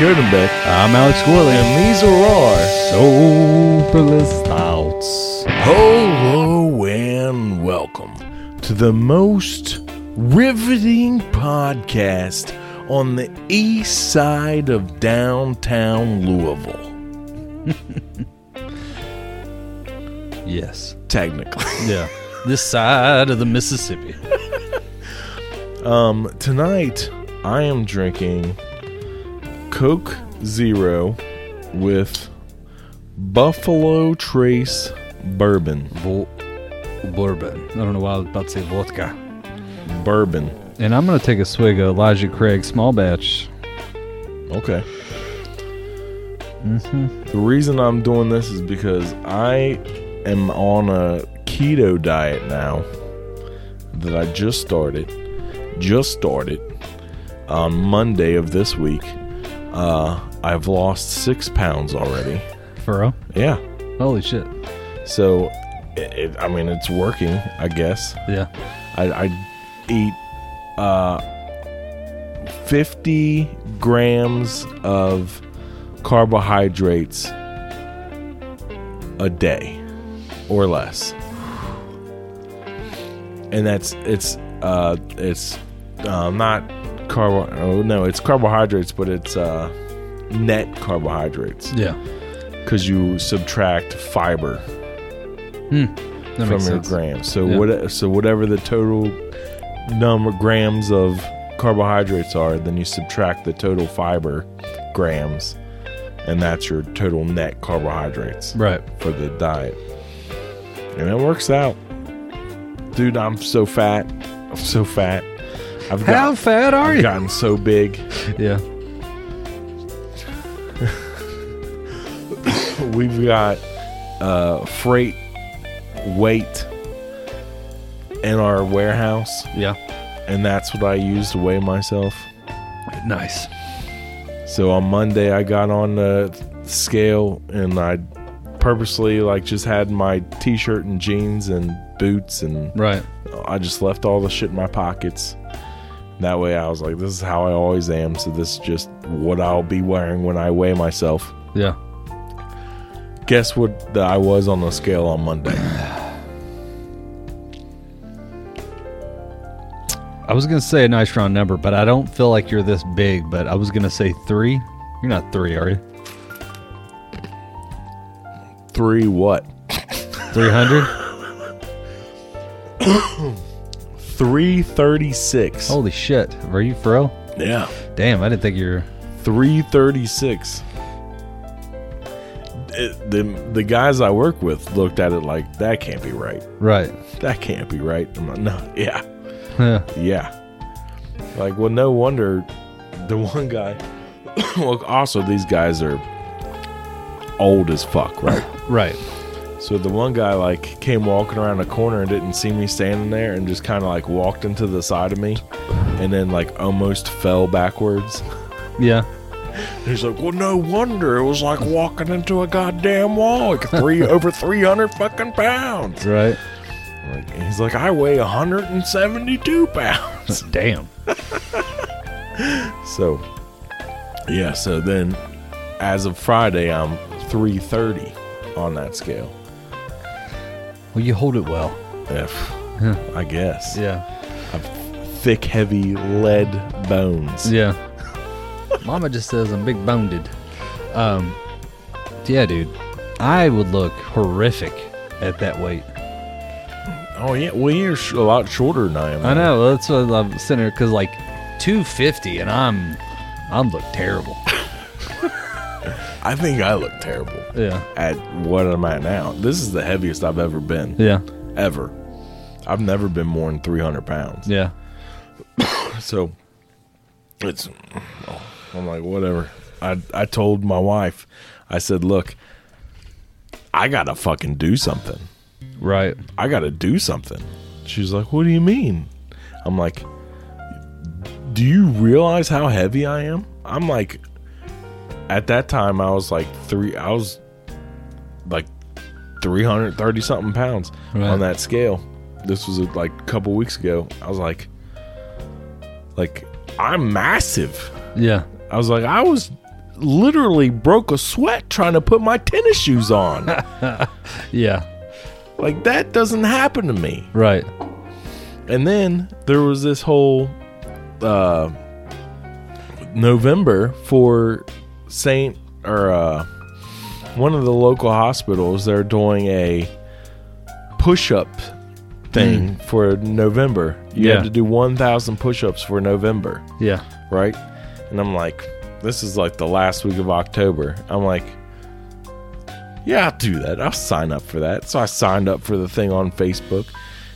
I'm I'm Alex Gorley. and these are our Soberless Thoughts. hello and welcome to the most riveting podcast on the east side of downtown Louisville. Yes. Technically, Yeah. this side of the Mississippi. um, tonight I am drinking Coke Zero with Buffalo Trace bourbon. Bourbon. I don't know why I was about to say vodka. Bourbon. And I'm going to take a swig of Elijah Craig small batch. Okay. Mm-hmm. The reason I'm doing this is because I am on a keto diet now that I just started. Just started on Monday of this week. Uh, I've lost six pounds already. Furrow. Yeah. Holy shit. So, it, it, I mean, it's working, I guess. Yeah. I, I eat uh, 50 grams of carbohydrates a day or less. And that's it's uh it's uh, not carbo oh no it's carbohydrates but it's uh net carbohydrates Yeah. because you subtract fiber Hmm. From makes your sense. grams. So Yeah. what? So whatever the total number grams of carbohydrates are, then you subtract the total fiber grams, and that's your total net carbohydrates Right. for the diet. And it works out, dude. I'm so fat. I'm so fat. I've How fat are I've you? gotten so big. Yeah. We've got uh, freight weight in our warehouse. Yeah. and that's what I use to weigh myself. Nice. So on Monday, I got on the scale and I purposely like just had my t-shirt and jeans and boots and Right. I just left all the shit in my pockets. That way, I was like, this is how I always am. So this is just what I'll be wearing when I weigh myself. Yeah. Guess what the, I was on the scale on Monday? I was gonna say a nice round number, but I don't feel like you're this big. But I was gonna say three. You're not three, are you? Three what? Three hundred. 336. Holy shit. Were you for real? Yeah. Damn, I didn't think you were. 336. It, uh, the, the guys I work with looked at it like, that can't be right. Right. That can't be right. I'm like, no, yeah. Yeah. Yeah. Like, well, no wonder the one guy. well, also, these guys are old as fuck, right? right so the one guy like came walking around a corner and didn't see me standing there and just kind of like walked into the side of me, and then like almost fell backwards. Yeah. He's like, well, no wonder it was like walking into a goddamn wall, like three over three hundred fucking pounds. Right. Like, he's like, I weigh hundred and seventy-two pounds. Damn. So, yeah. So then, as of Friday, I'm three thirty on that scale. Well, you hold it well. If I guess, Yeah. I've thick, heavy lead bones. Yeah. Mama just says I'm big boned. Um, yeah, dude. I would look horrific at that weight. Oh yeah. Well, you're sh- a lot shorter than I am. I know. That's what I'm sitting there because like 250 and I'm I'm look terrible. I think I look terrible Yeah. at what I'm at now. This is the heaviest I've ever been. Yeah. ever. I've never been more than 300 pounds. Yeah. So it's, oh, I'm like, whatever. I, I told my wife, I said, look, I got to fucking do something. Right. I got to do something. She's like, what do you mean? I'm like, do you realize how heavy I am? I'm like, at that time, I was like three, I was like 330 something pounds Right. on that scale. This was like a couple weeks ago. I was like, like, I'm massive. Yeah. I was like, I was literally broke a sweat trying to put my tennis shoes on. Yeah. like that doesn't happen to me. Right. And then there was this whole uh November for Saint or uh one of the local hospitals they're doing a push-up thing for November. You Yeah. have to do 1000 push-ups for November, Yeah. right? And I'm like this is like the last week of October. I'm like yeah, I'll do that. I'll sign up for that. So I signed up for the thing on Facebook.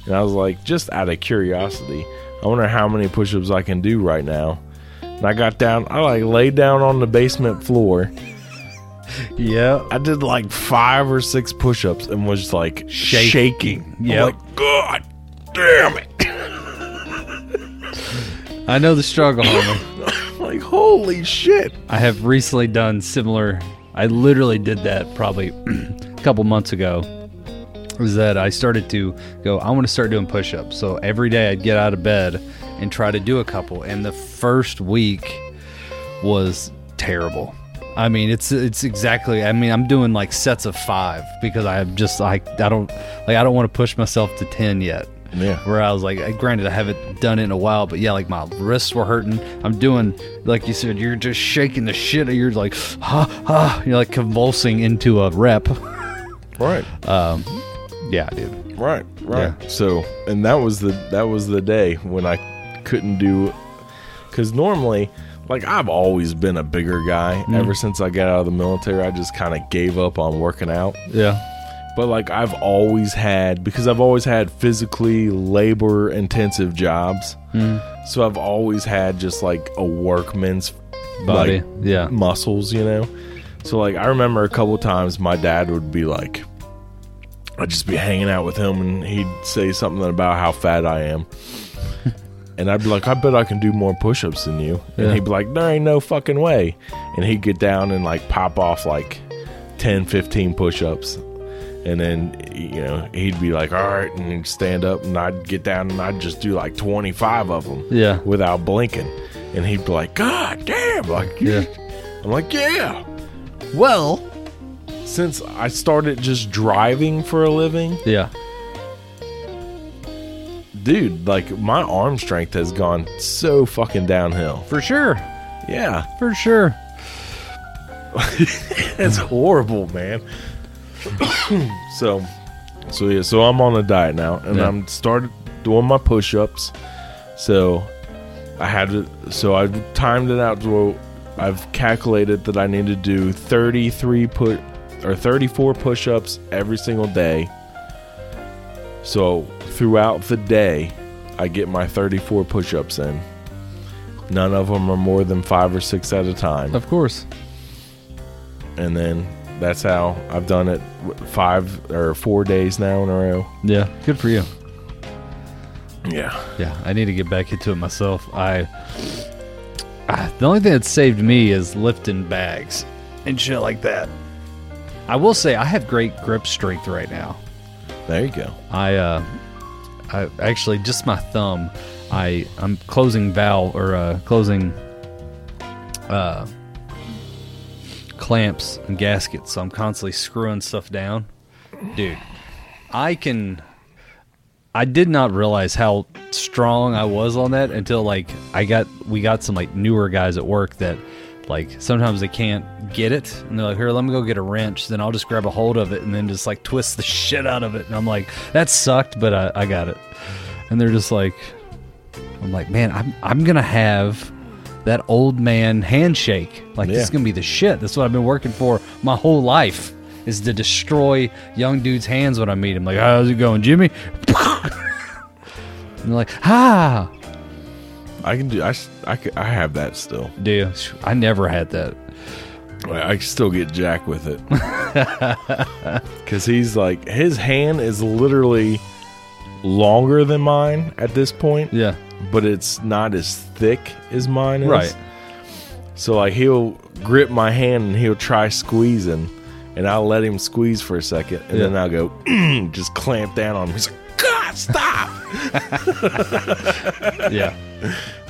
And I was like, just out of curiosity, I wonder how many push ups I can do right now. And I got down, I like laid down on the basement floor. Yeah. I did like five or six push ups and was like Shake- shaking. I'm like, God damn it. I know the struggle, homie. like, holy shit. I have recently done similar. I literally did that probably a couple months ago. Was that I started to go, I want to start doing push ups. So every day I'd get out of bed and try to do a couple. And the first week was terrible. I mean, it's it's exactly. I mean, I'm doing like sets of five because I'm just like I don't like I don't want to push myself to ten yet. Yeah. Where I was like, granted, I haven't done it in a while, but yeah, like my wrists were hurting. I'm doing, like you said, you're just shaking the shit. You're like, ha ha. You're like convulsing into a rep. Right. Um. Yeah, dude. Right, right. So, and that was the that was the day when I couldn't do cuz normally like I've always been a bigger guy mm-hmm. ever since I got out of the military. I just kind of gave up on working out. Yeah. But like I've always had because I've always had physically labor intensive jobs. Mm. So I've always had just like a workman's Body. like, yeah. muscles, you know. So like I remember a couple times my dad would be like I'd just be hanging out with him and he'd say something about how fat I am. And I'd be like, I bet I can do more push ups than you. And Yeah. he'd be like, There ain't no fucking way. And he'd get down and like pop off like 10, 15 push ups. And then, you know, he'd be like, All right. And he'd stand up and I'd get down and I'd just do like 25 of them Yeah. without blinking. And he'd be like, God damn. Like, Yeah. I'm like, yeah. Well, since I started just driving for a living, Yeah. Dude, like my arm strength has gone so fucking downhill. For sure. Yeah. For sure. It's horrible, man. so, so yeah, so I'm on a diet now, and Yeah. I'm started doing my push-ups. So, I had to. So I timed it out to. I've calculated that I need to do 33 put or 34 push-ups every single day. So throughout the day, I get my 34 push-ups in. None of them are more than five or six at a time Of course. and then that's how I've done it five or four days now in a row. Yeah. Good for you. Yeah, Yeah, I need to get back into it myself. I ah, the only thing that saved me is lifting bags and shit like that. I will say I have great grip strength right now. There you go. I uh I actually just my thumb. I I'm closing valve or uh closing uh clamps and gaskets, so I'm constantly screwing stuff down. Dude, I can I did not realize how strong I was on that until like I got we got some like newer guys at work that like sometimes they can't get it? And they're like here let me go get a wrench. Then I'll just grab a hold of it and then just like twist the shit out of it. And I'm like that sucked but I, I got it. And they're just like I'm like man I'm I'm gonna have that old man handshake. Like this is gonna be the shit. That's what I've been working for my whole life is to destroy young dudes hands when I meet him like how's it going Jimmy? And they're like ah. I can do. I, I, I have that still. dude I never had that I I still get Jack with it because he's like his hand is literally longer than mine at this point, yeah but it's not as thick as mine is. Right. So like he'll grip my hand and he'll try squeezing, and I'll let him squeeze for a second, and then I'll go just clamp down on him. He's like, God, stop! yeah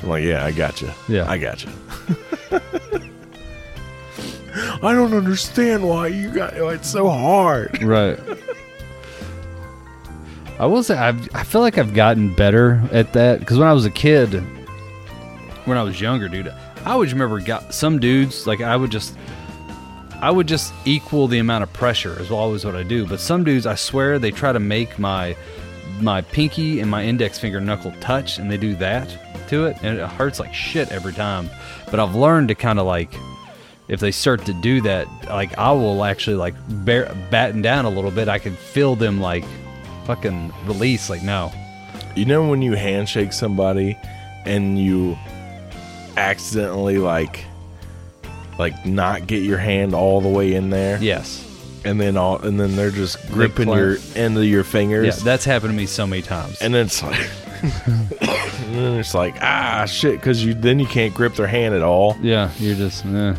I'm like, yeah, I got you. Yeah. I got you. I don't understand why you got why it's so hard. Right. I will say I've, I feel like I've gotten better at that because when I was a kid, when I was younger, dude, I always remember got some dudes like I would just I would just equal the amount of pressure is always what I do. But some dudes, I swear, they try to make my my pinky and my index finger knuckle touch, and they do that to it, and it hurts like shit every time. But I've learned to kind of like if they start to do that, like I will actually like bear, batten down a little bit. I can feel them like fucking release. Like no, You know when you handshake somebody and you accidentally like like not get your hand all the way in there yes, and then all and then they're just gripping your end of your fingers yeah, that's happened to me so many times. and then it's like and then it's like ah shit because you then you can't grip their hand at all yeah, you're just eh,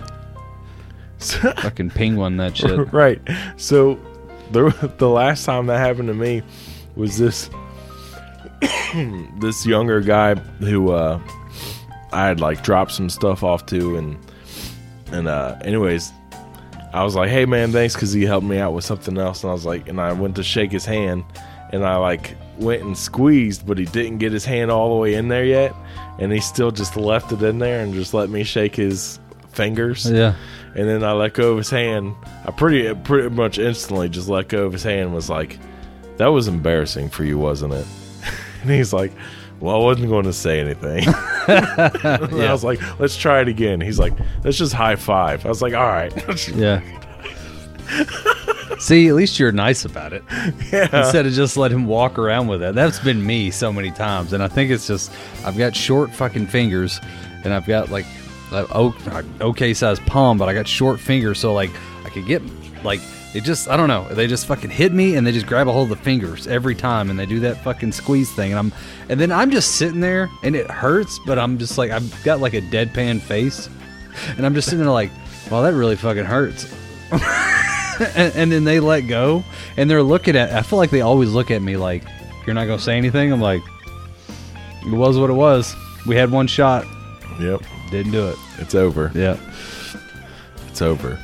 fucking penguin that shit. right. So the, the last time that happened to me was this this younger guy who uh i had like dropped some stuff off to and and uh anyways i was like hey man thanks because he helped me out with something else. And i was like and i went to shake his hand and i like went and squeezed but he didn't get his hand all the way in there yet. And he still just left it in there and just let me shake his fingers Yeah, and then I let go of his hand. I pretty pretty much instantly just let go of his hand. and Was like, that was embarrassing for you, wasn't it? and he's like, well, I wasn't going to say anything. And I was like, let's try it again. He's like, let's just high five. I was like, all right, yeah. See, at least you're nice about it. yeah, instead of just let him walk around with it. That's been me so many times, and I think it's just I've got short fucking fingers, and I've got like Oh, okay size palm, but I got short fingers, so like I could get like it just I don't know. They just fucking hit me, and they just grab a hold of the fingers every time, and they do that fucking squeeze thing, and I'm and then I'm just sitting there, and it hurts, but I'm just like I've got like a deadpan face, and I'm just sitting there like, well, that really fucking hurts. And, and then they let go and they're looking at i feel like they always look at me like you're not gonna say anything? I'm like it was what it was. We had one shot. Yep, didn't do it it's over. yeah It's over.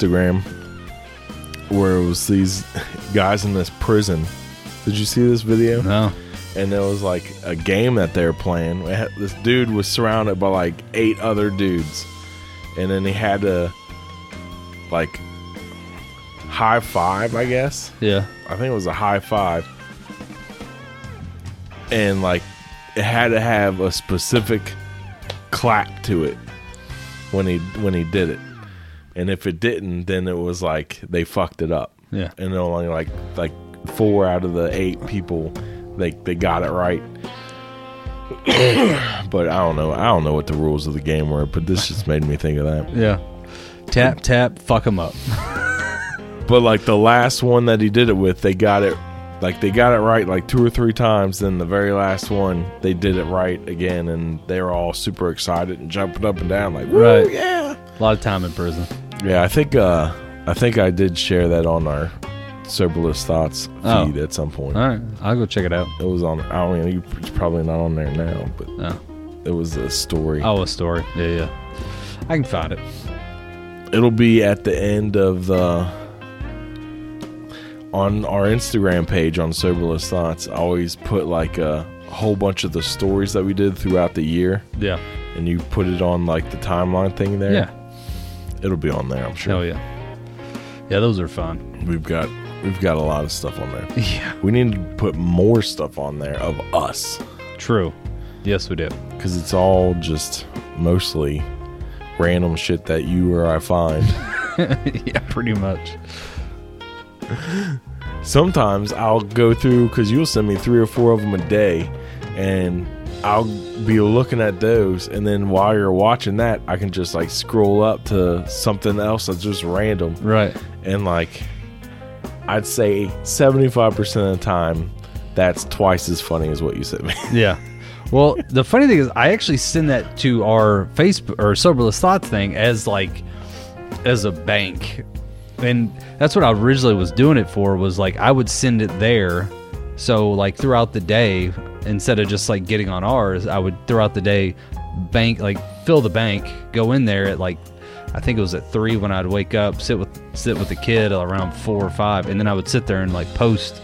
Instagram where it was these guys in this prison. Did you see this video? No. and there was like a game that they were playing. This dude was surrounded by like eight other dudes, and then he had to like high five, I guess. Yeah. I think it was a high five, and like it had to have a specific clap to it when he when he did it, and if it didn't, then it was like they fucked it up Yeah. and only like like four out of the eight people they they got it right. but I don't know. I don't know what the rules of the game were. But this just made me think of that. Yeah. Tap tap. Fuck them up. But like the last one that he did it with, they got it like they got it right like two or three times. Then the very last one, they did it right again, and they were all super excited and jumping up and down like, Right. yeah, A lot of time in prison. yeah." I think uh I think I did share that on our Soberless Thoughts Oh. feed at some point. All right. I'll go check it out. It was on. I don't know. It's probably not on there now, but Oh. it was a story. Oh, a story. Yeah, yeah. I can find it. It'll be at the end of the on our Instagram page on Soberless Thoughts. I always put like a whole bunch of the stories that we did throughout the year, Yeah. and you put it on like the timeline thing there. Yeah. It'll be on there. I'm sure. Hell yeah. Yeah, those are fun. We've got we've got a lot of stuff on there. Yeah. We need to put more stuff on there of us True. Yes, we do. because it's all just mostly random shit that you or I find. yeah, pretty much. sometimes I'll go through because you'll send me three or four of them a day, and I'll be looking at those, and then while you're watching that, I can just like scroll up to something else that's just random, Right. and like I'd say 75% of the time, that's twice as funny as what you sent me. Yeah. Well, the funny thing is, I actually send that to our Facebook or Soberless Thoughts thing as like as a bank, and that's what I originally was doing it for. Was like I would send it there, so like throughout the day, instead of just like getting on ours, I would throughout the day bank like fill the bank, go in there at like I think it was at three when I'd wake up, sit with sit with the kid around four or five, and then I would sit there and like post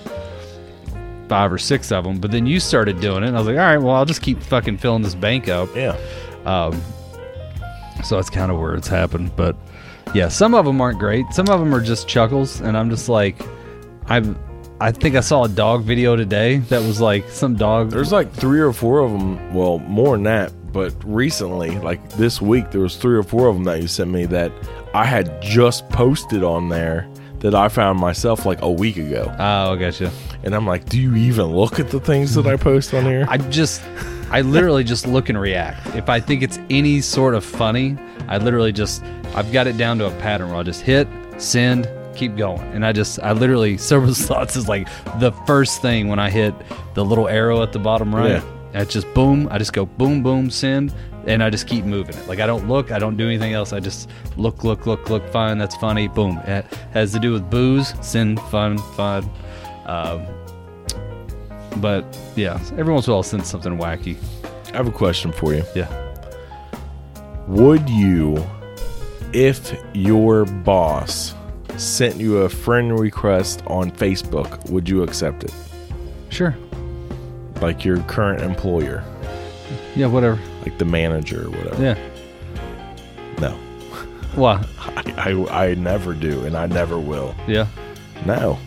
five or six of them. But then you started doing it, and I was like, all right, well, I'll just keep fucking filling this bank up. yeah. Um, so that's kind of where it's happened. But yeah, some of them aren't great. Some of them are just chuckles, and I'm just like, I've. I think I saw a dog video today that was like some dog. There's like three or four of them. Well, more than that. But recently, like this week, there was three or four of them that you sent me that I had just posted on there that I found myself like a week ago. Oh, I gotcha. And I'm like, do you even look at the things that I post on here? I just, I literally just look and react. If I think it's any sort of funny, I literally just, I've got it down to a pattern where I just hit, send, keep going. And I just, I literally, Soberless Thoughts is like the first thing when I hit the little arrow at the bottom right. Yeah. It's just boom. I just go boom, boom, send, and I just keep moving it. Like I don't look, I don't do anything else. I just look, look, look, look. Fine, that's funny. Boom. It has to do with booze, send, fun, fun. Um, but yeah, every once in a while, I'll send something wacky. I have a question for you. Yeah. Would you, if your boss sent you a friend request on Facebook, would you accept it? Sure. Like your current employer, Yeah, whatever. like the manager or whatever? Yeah. No. Why? I, I, I never do, and I never will. Yeah. No.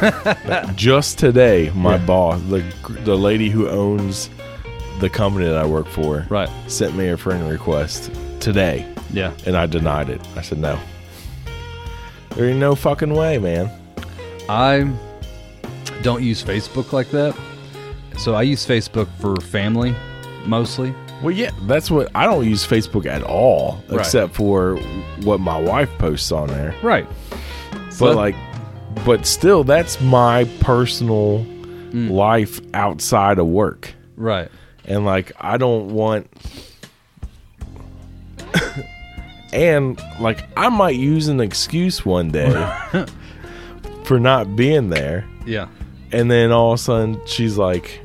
Just today, my boss, the the lady who owns the company that I work for, Right. sent me a friend request today, Yeah. and I denied it. I said no. There ain't no fucking way, man. I don't use Facebook like that. So I use Facebook for family mostly. Well, yeah, that's what I don't use Facebook at all, Right. except for what my wife posts on there. Right. But like, but still, that's my personal Mm. life outside of work. right. and like I don't want and like I might use an excuse one day for not being there Yeah. and then all of a sudden she's like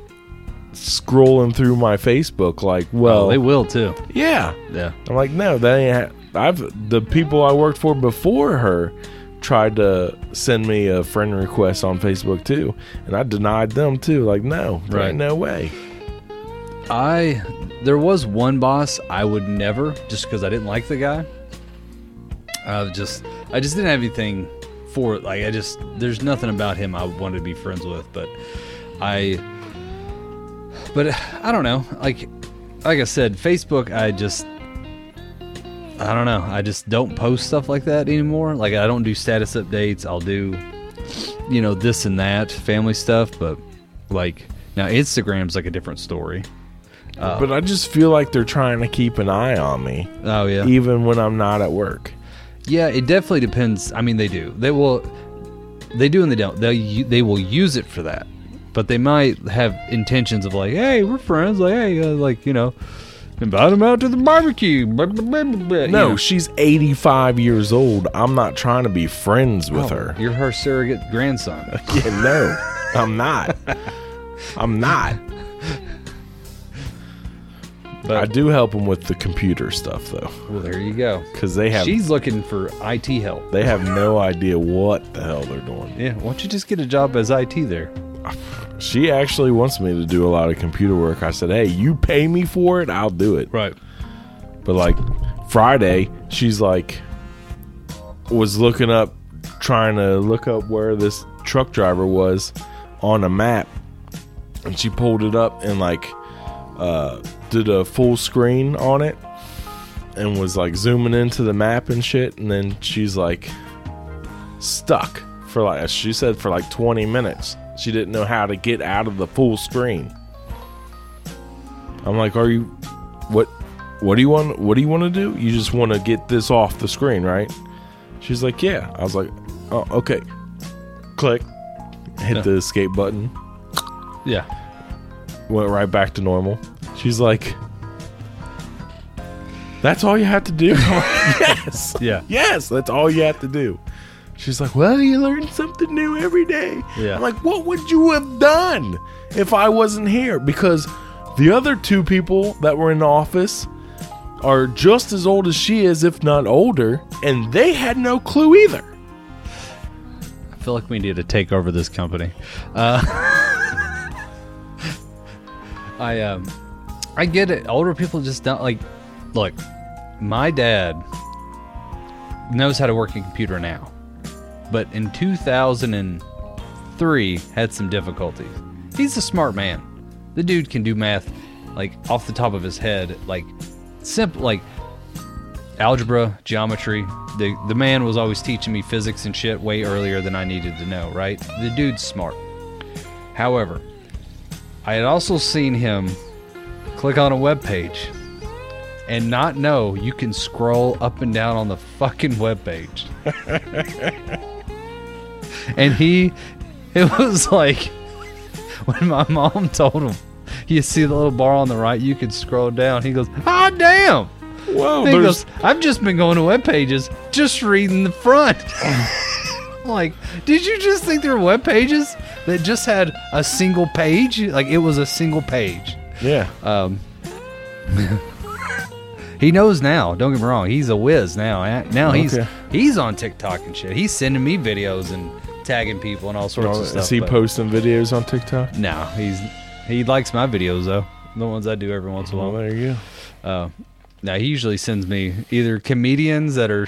scrolling through my Facebook like Well, Oh, they will too. yeah Yeah. I'm like no that ain't ha- I've the people I worked for before her tried to send me a friend request on Facebook too, and I denied them too. Like, no, Right. no way. I there was one boss I would never just because I didn't like the guy. I just I just didn't have anything for it. Like I just there's nothing about him I wanted to be friends with. But I but I don't know. Like like I said, Facebook. I just I don't know. I just don't post stuff like that anymore. Like I don't do status updates. I'll do you know this and that family stuff, but like now Instagram's like a different story. But I just feel like they're trying to keep an eye on me, Oh yeah. even when I'm not at work. Yeah, it definitely depends. I mean, they do. They will. They do and they don't. They they will use it for that, but they might have intentions of like, hey, we're friends. Like, hey, uh, like you know, invite them out to the barbecue. blah, blah, blah, blah, blah, you No, know. she's 85 years old. I'm not trying to be friends with Oh, her. You're her surrogate grandson. Yeah, no, I'm not. I'm not. But I do help them with the computer stuff though, well, there you go. because they have She's looking for IT help. they have no idea what the hell they're doing. Yeah, why don't you just get a job as IT there? She actually wants me to do a lot of computer work. I said, "Hey, you pay me for it, I'll do it." Right. But like Friday, she's like was looking up trying to look up where this truck driver was on a map and she pulled it up and like uh did a full screen on it and was like zooming into the map and shit and then she's like stuck for like she said for like 20 minutes. She didn't know how to get out of the full screen. I'm like, "Are you what what do you want what do you want to do? You just want to get this off the screen right? She's like yeah. I was like oh okay. Click. Hit the escape button. Yeah. Went right back to normal. She's like that's all you have to do? Yes. Yeah. yes that's all you have to do. She's like well you learn something new every day. Yeah. i'm like what would you have done if i wasn't here? Because the other two people that were in the office are just as old as she is if not older and they had no clue either. I feel like we need to take over this company. Uh, I um, I get it. Older people just don't like. Look, my dad knows how to work a computer now, but in 2003 had some difficulties. He's a smart man. The dude can do math like off the top of his head, like simple, like algebra, geometry. The the man was always teaching me physics and shit way earlier than I needed to know, right? The dude's smart. However, I had also seen him click on a web page and not know you can scroll up and down on the fucking web page. and he it was like when my mom told him you see the little bar on the right you can scroll down he goes ah damn whoa he goes, I've just been going to web pages, just reading the front. Like, did you just think there were web pages that just had a single page? Like it was a single page. yeah Um, he knows now. Don't get me wrong. He's a whiz now. Now he's Okay. he's on TikTok and shit. He's sending me videos and tagging people and all sorts of stuff. is he posting videos on tiktok No, he's he likes my videos though. The ones I do every once in a well while. there you go Uh, now he usually sends me either comedians that are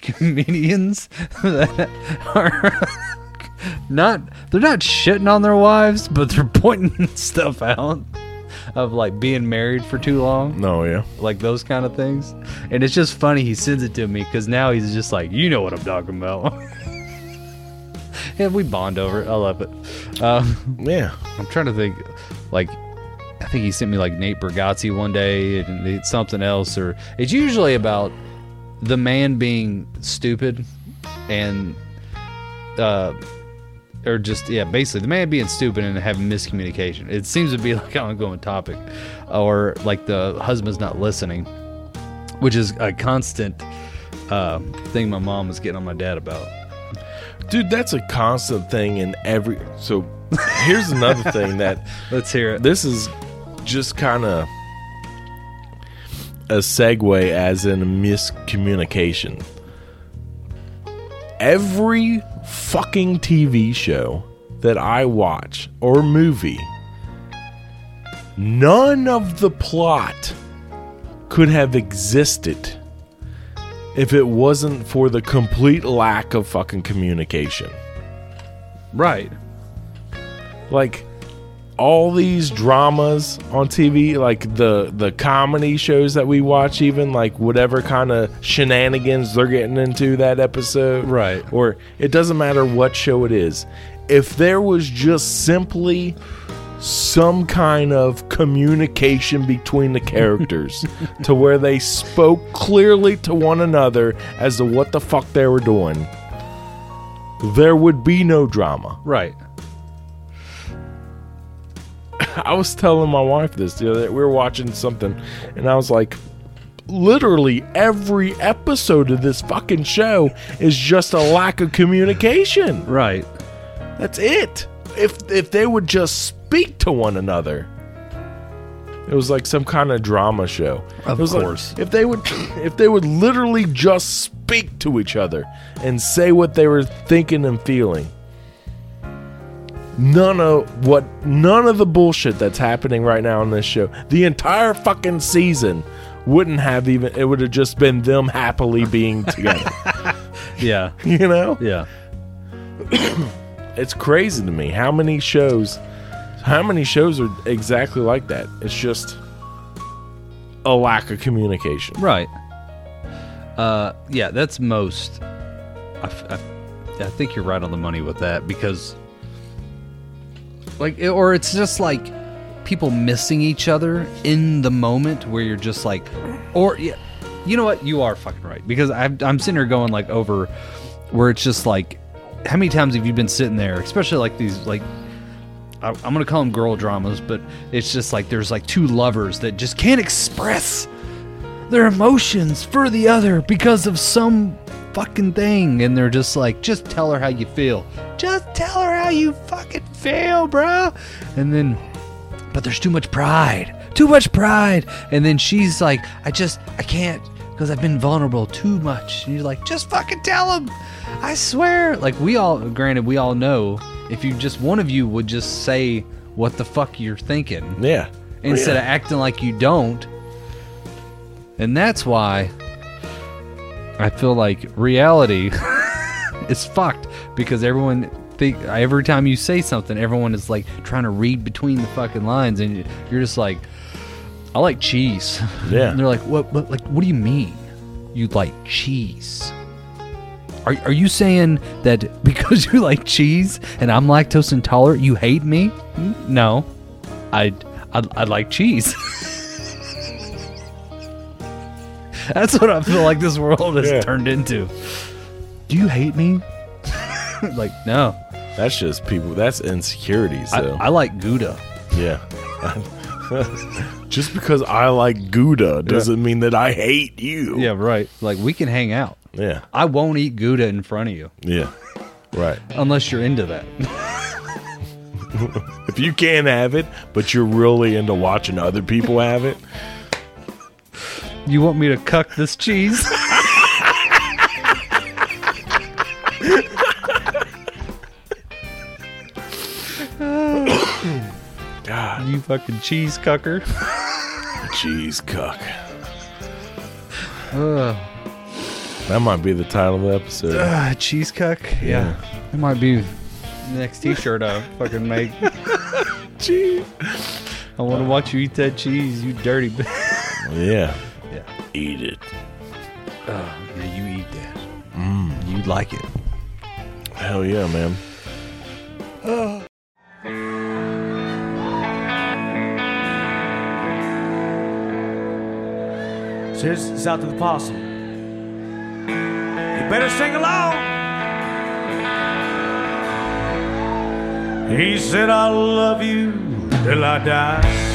comedians that are not they're not shitting on their wives, but they're pointing stuff out of like being married for too long, no yeah like those kind of things. And it's just funny he sends it to me because now he's just like, you know what I'm talking about. and we bond over it. I love it. Um, yeah I'm trying to think, like, I think he sent me like Nate Bargatze one day and it's something else, or it's usually about the man being stupid and, uh, or just yeah, basically the man being stupid and having miscommunication. It seems to be like an ongoing topic, or like the husband's not listening, which is a constant uh, thing my mom was getting on my dad about. dude that's a constant thing in every so here's another thing that Let's hear it. this is just kind of a segue as in miscommunication. Every fucking TV show that I watch or movie, none of the plot could have existed if it wasn't for the complete lack of fucking communication. Right. Like all these dramas on TV, like the the comedy shows that we watch, even like whatever kind of shenanigans they're getting into that episode, Right. Or it doesn't matter what show it is. If there was just simply some kind of communication between the characters to where they spoke clearly to one another as to what the fuck they were doing, there would be no drama. Right. I was telling my wife this the other day. We were watching something, and I was like, literally every episode of this fucking show is just a lack of communication. Right. That's it. If if they would just speak to one another. It was like some kind of drama show. Of was like, course. if they would if they would literally just speak to each other and say what they were thinking and feeling. None of what none of the bullshit that's happening right now on this show. The entire fucking season wouldn't have even it would have just been them happily being together. Yeah. you know? Yeah. it's crazy to me how many shows how many shows are exactly like that it's just a lack of communication Right. Uh, yeah, that's most. I, I think you're right on the money with that because, like, or it's just like people missing each other in the moment where you're just like, or yeah, you know what? You are fucking right because I'm, I'm sitting here going like over where it's just like, how many times have you been sitting there, especially like these like I- I'm gonna call them girl dramas, but it's just like there's like two lovers that just can't express their emotions for the other because of some fucking thing, and they're just like, just tell her how you feel, just tell her how you fucking feel, bro, and then, but there's too much pride, too much pride, and then she's like, I just, I can't. Because I've been vulnerable too much. And you're like, just fucking tell him. I swear. Like, we all, granted, we all know if you just, one of you would just say what the fuck you're thinking yeah instead yeah. of acting like you don't. And that's why I feel like reality is fucked because everyone think every time you say something, everyone is like trying to read between the fucking lines, and you're just like, I like cheese. Yeah. and they're like, what? What? Like, what do you mean? You like cheese? Are, are you saying that because you like cheese and I'm lactose intolerant, you hate me? No, I I, I like cheese. That's what I feel like this world has Yeah. turned into. Do you hate me? like no, that's just people that's insecurities I, I like Gouda. yeah just because i like gouda doesn't mean that i hate you Yeah, right. Like we can hang out. yeah I won't eat Gouda in front of you yeah right unless you're into that. if you can't have it but you're really into watching other people have it you want me to cuck this cheese? god you fucking cheese cucker. cheese cuck Ugh. that might be the title of the episode Uh, cheese cuck? Yeah. It might be the next t shirt I fucking make. cheese I want to watch you eat that cheese, you dirty bitch. yeah Yeah. Eat it Oh, yeah, you eat that. Mm. You like it. hell yeah man So here's it's out to the possum. You better sing along. He said, I love you till I die.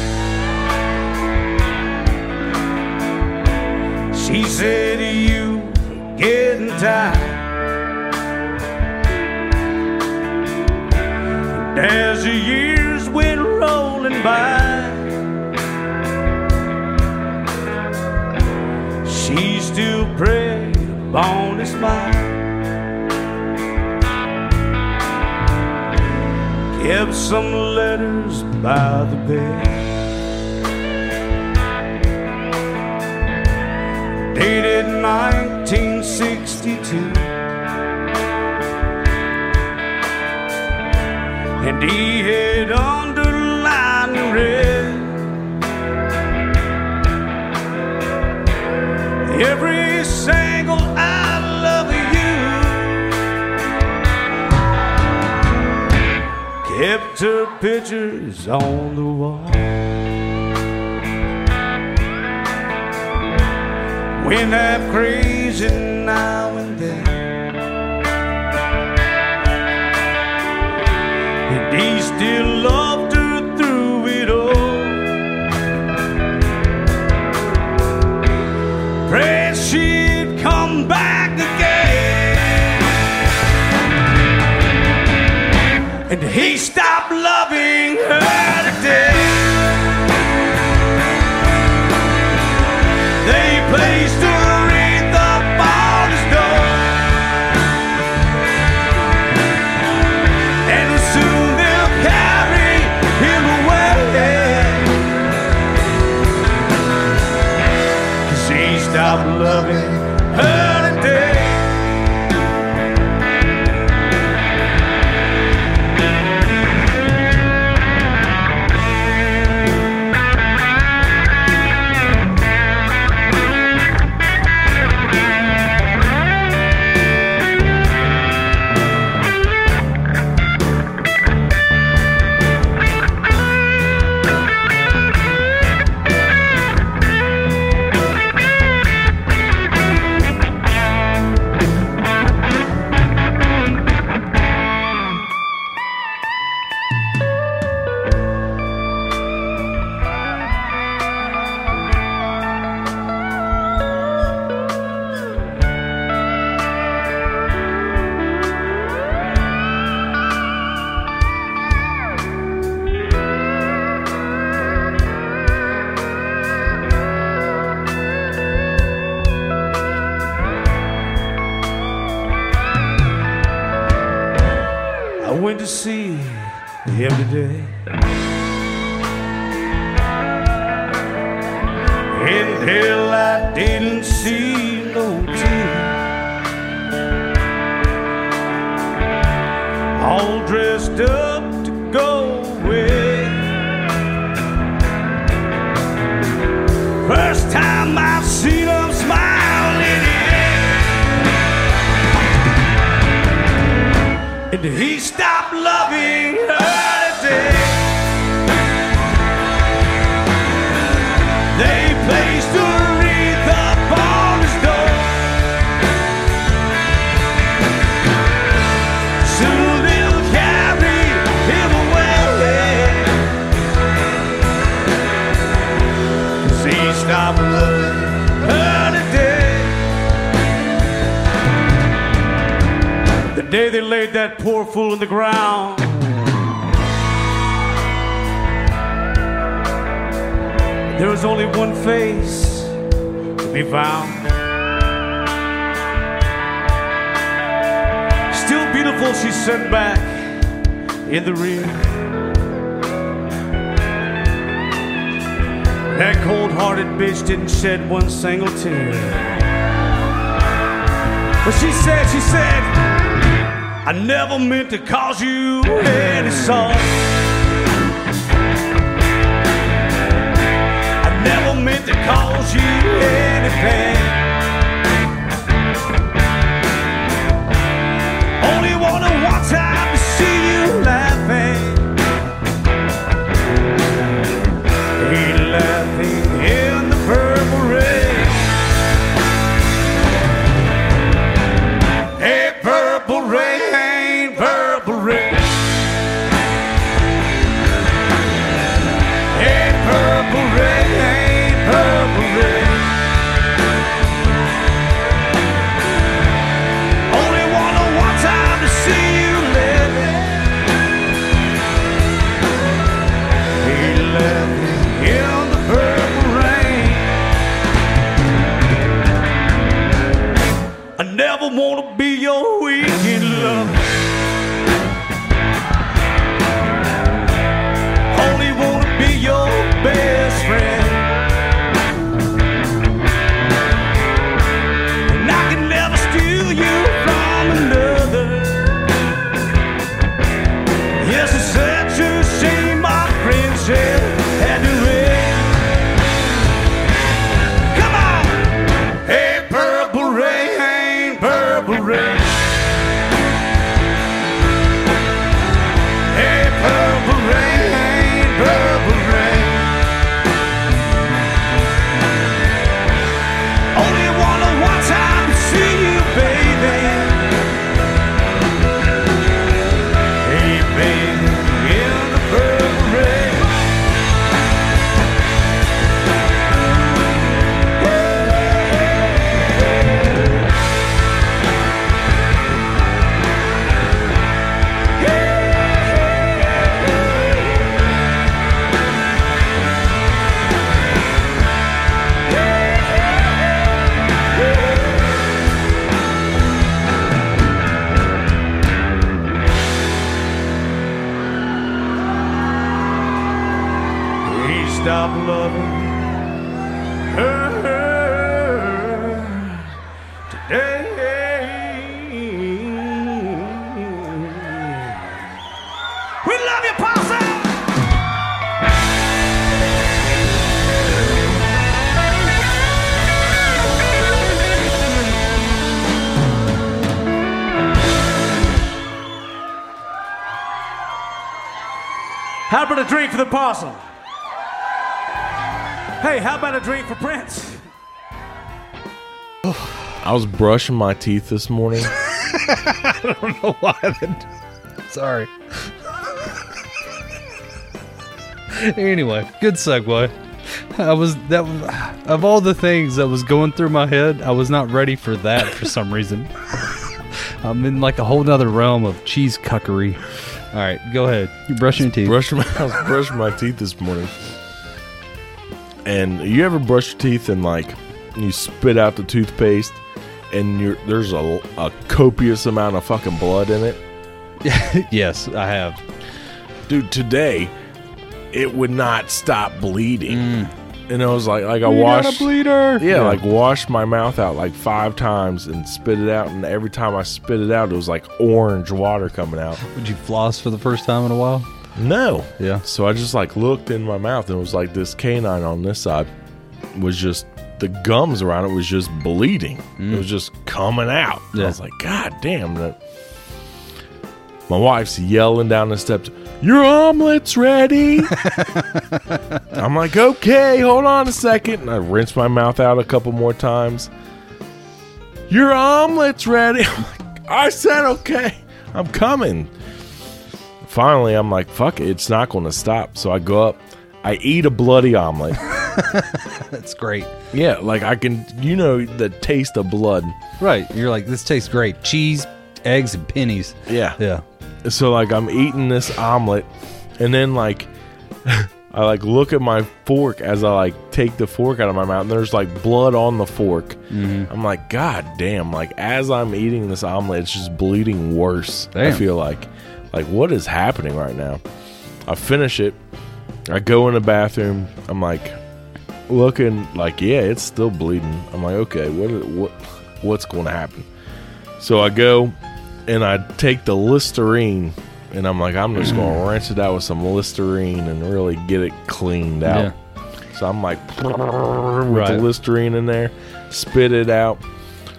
She said, You getting tired. And as the years went rolling by, she still prayed upon his mind. Kept some letters by the bed. dated 1962. And he had underlined red every single I love you. Kept her pictures on the wall. Been half crazy now and then. And he still loved her through it all. Pray she'd come back again. And he shed one single tear. But she said, she said, I never meant to cause you any sorrow. I never meant to cause you any pain. Drink for the possum? Hey, how about a drink for Prince? I was brushing my teeth this morning. I don't know why. That, sorry. anyway, good segue. I was that was, of all the things that was going through my head, I was not ready for that for some reason. I'm in like a whole nother realm of cheese cuckery. All right, go ahead. You're brushing your teeth. brushing my, I was brushing my teeth this morning. And you ever brush your teeth and like you spit out the toothpaste and you're there's a, a copious amount of fucking blood in it? yes, I have. Dude, today it would not stop bleeding. Mm. And I was like like I washed bleeder. yeah, like washed my mouth out like five times and spit it out and every time I spit it out it was like orange water coming out. Would you floss for the first time in a while? No. Yeah. So I just like looked in my mouth and it was like this canine on this side was just the gums around it was just bleeding. It was mm. just coming out. I was like, God damn that. My wife's yelling down the steps, Your omelet's ready. I'm like, okay, hold on a second. And I rinse my mouth out a couple more times. Your omelet's ready. Like, I said okay. I'm coming finally I'm like, fuck it, it's not going to stop. So I go up, I eat a bloody omelet. That's great. yeah, like I can, you know, the taste of blood. Right. You're like, this tastes great. Cheese, eggs, and pennies. Yeah. Yeah. So like I'm eating this omelet, and then like I like look at my fork as I like take the fork out of my mouth, and there's like blood on the fork. Mm-hmm. I'm like, God damn! Like as I'm eating this omelet, it's just bleeding worse. I feel like, like what is happening right now? I finish it. I go in the bathroom. I'm like looking like, yeah, it's still bleeding. I'm like, okay, what what what's going to happen? So I go and I take the Listerine and I'm like, I'm just going to rinse it out with some Listerine and really get it cleaned out. So I'm like, with the Listerine in there, spit it out,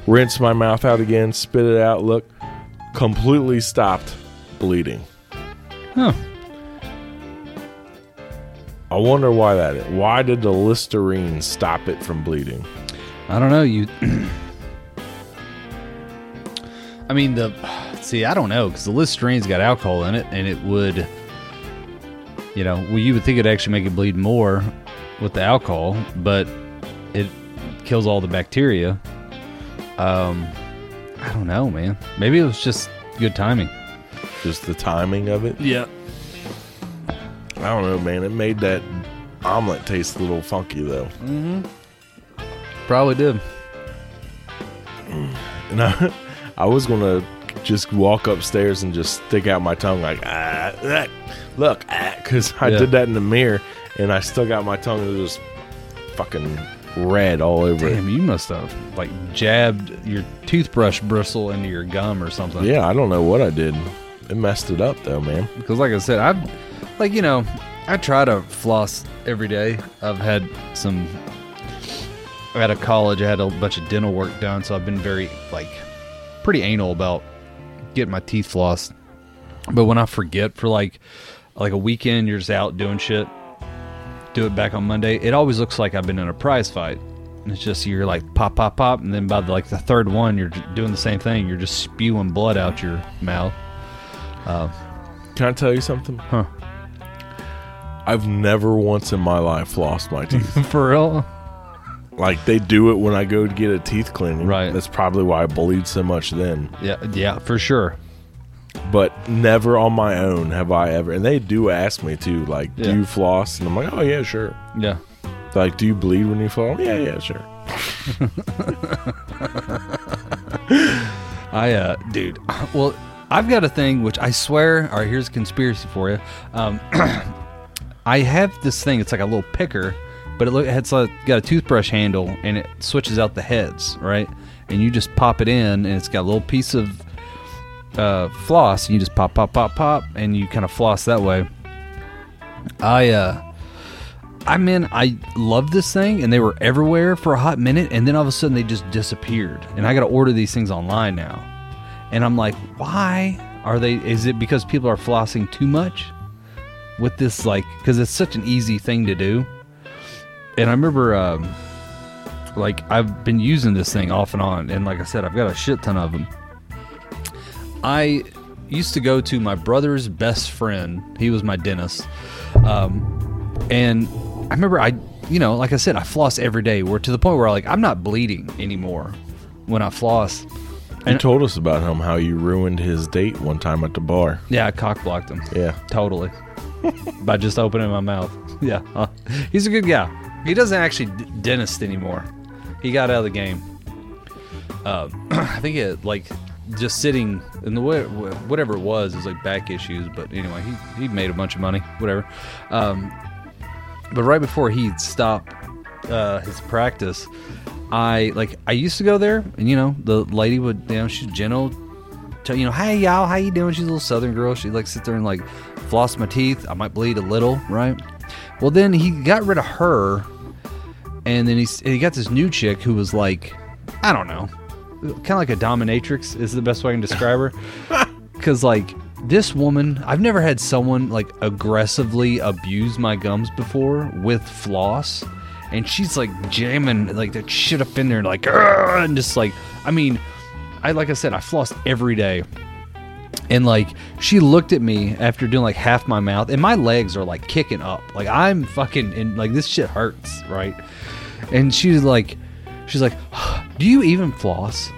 rinse my mouth out again, spit it out. Look, completely stopped bleeding. Huh. I wonder why that is. Why did the Listerine stop it from bleeding? I don't know. You. I mean, the. See, I don't know because the Listerine's got alcohol in it, and it would. You know, well, you would think it'd actually make it bleed more with the alcohol, but it kills all the bacteria. Um, I don't know, man. Maybe it was just good timing. Just the timing of it? Yeah. I don't know, man. It made that omelet taste a little funky, though. Probably did. And I, I was gonna just walk upstairs and just stick out my tongue like ah, ah look because I Yeah. did that in the mirror and I still got my tongue it was fucking red all over Damn, you must have like jabbed your toothbrush bristle into your gum or something. Yeah, I don't know what I did. It messed it up though, man. because like i said i've like you know i try to floss every day. I've had some out of college i had a bunch of dental work done so i've been very like pretty anal about getting my teeth flossed. But when i forget for like like a weekend you're just out doing shit do it back on monday it always looks like i've been in a prize fight. And it's just you're like pop pop pop and then by the, like the third one you're doing the same thing. You're just spewing blood out your mouth Can I tell you something? Huh. I've never once in my life lost my teeth. for real like they do it when I go to get a teeth cleaning. Right. That's probably why I bleed so much then. Yeah, yeah, for sure. but never on my own have I ever. And they do ask me too, like, Yeah. do you floss? And I'm like, oh yeah, sure. Yeah. They're like, do you bleed when you fall? Yeah, yeah, sure. I, uh, dude, well, I've got a thing which I swear, all right, here's a conspiracy for you. Um, I have this thing. It's like a little picker, but it it's like got a toothbrush handle and it switches out the heads, right? And you just pop it in, and it's got a little piece of uh, floss, and you just pop, pop, pop, pop, and you kind of floss that way. I uh, I mean, I love this thing, and they were everywhere for a hot minute, and then all of a sudden they just disappeared. And I got to order these things online now, and I'm like, why are they? Is it because people are flossing too much with this? Like, because it's such an easy thing to do. And I remember, um, like, I've been using this thing off and on, and like I said, I've got a shit ton of them. I used to go to my brother's best friend. He was my dentist. Um, and I remember I, you know, like I said, I floss every day. We're to the point where like I'm not bleeding anymore when I floss. You told us about him how you ruined his date one time at the bar. Yeah, I cock blocked him. Yeah. Totally. By just opening my mouth. Yeah. Uh, he's a good guy. He doesn't actually d- dentist anymore. He got out of the game. Uh, I think it like just sitting in the way whatever it was is like back issues. But anyway, he he made a bunch of money. Whatever. Um, but right before he stopped uh, his practice, I like I used to go there, and you know the lady would you know she's gentle, tell you know hey y'all how you doing? She's a little southern girl. She like sit there and like floss my teeth. I might bleed a little, right? Well, then he got rid of her, and then he he got this new chick who was like I don't know, kind of like a dominatrix is the best way I can describe her. Because like this woman, I've never had someone like aggressively abuse my gums before with floss, and she's like jamming like that shit up in there, like and just like I mean, I like I said, I floss every day. And like she looked at me after doing like half my mouth, and my legs are like kicking up. Like I'm fucking and like this shit hurts, right? And she's like, she's like, "Do you even floss?"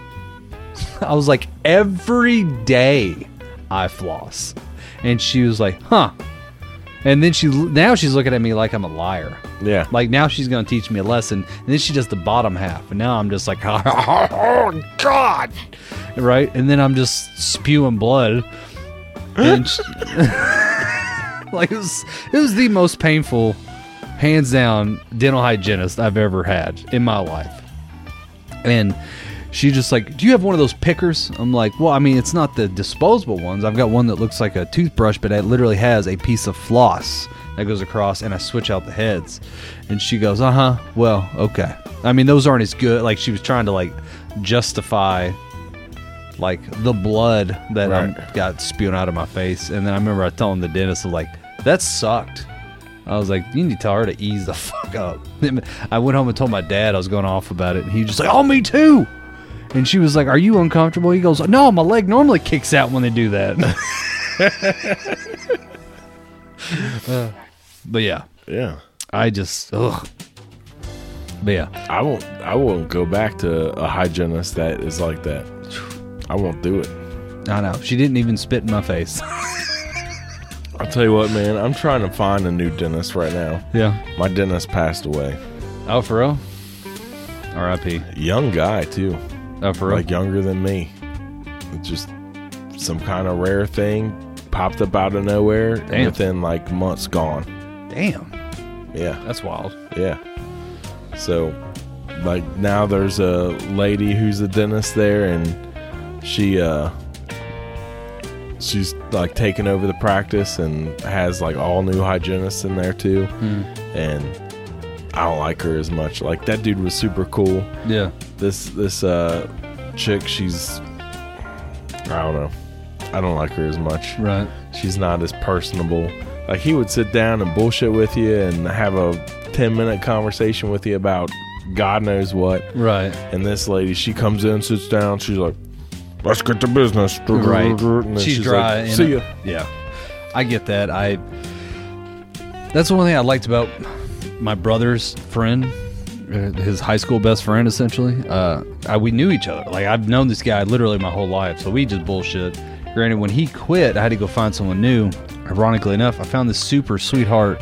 I was like, "Every day I floss," and she was like, "Huh." And then she now she's looking at me like I'm a liar. Yeah. Like now she's gonna teach me a lesson, and then she does the bottom half, and now I'm just like, oh god, right? And then I'm just spewing blood, and she- like it was it was the most painful, hands down, dental hygienist I've ever had in my life. And she just like, do you have one of those pickers? I'm like, well, I mean, it's not the disposable ones. I've got one that looks like a toothbrush, but it literally has a piece of floss that goes across, and I switch out the heads. And she goes, uh huh. Well, okay. I mean, those aren't as good. Like she was trying to like justify like the blood that I Right. got spewing out of my face. And then I remember I telling the dentist, was like, that sucked. I was like, you need to tell her to ease the fuck up. I went home and told my dad I was going off about it, and he just like, oh, me too. And she was like, "Are you uncomfortable?" He goes, "No, my leg normally kicks out when they do that." Uh, but yeah, Yeah. I just ugh. But yeah, I won't. I won't go back to a hygienist that is like that. I won't do it. I know she didn't even spit in my face. I'll tell you what, man. I'm trying to find a new dentist right now. yeah. My dentist passed away. Oh, for real. R.I.P. Young guy too, Oh, for real. like younger than me. It's just some kind of rare thing popped up out of nowhere. and Within like months, gone. Damn, Yeah. that's wild. Yeah. So, like now there's a lady who's a dentist there, and she uh, she's like taking over the practice and has like all new hygienists in there too, and I don't like her as much. Like that dude was super cool. Yeah. This this uh chick, she's I don't know. I don't like her as much Right. she's not as personable. Like he would sit down and bullshit with you and have a 10 minute conversation with you about God knows what. Right. And this lady, she comes in, sits down, she's like, let's get to business. Right. Then She's, dry. Like, See ya. Yeah, I get that. I. That's the one thing I liked about my brother's friend, his high school best friend, essentially. Uh, I, we knew each other. Like I've known this guy literally my whole life, so we just bullshit. Granted, when he quit, I had to go find someone new. Ironically enough, I found this super sweetheart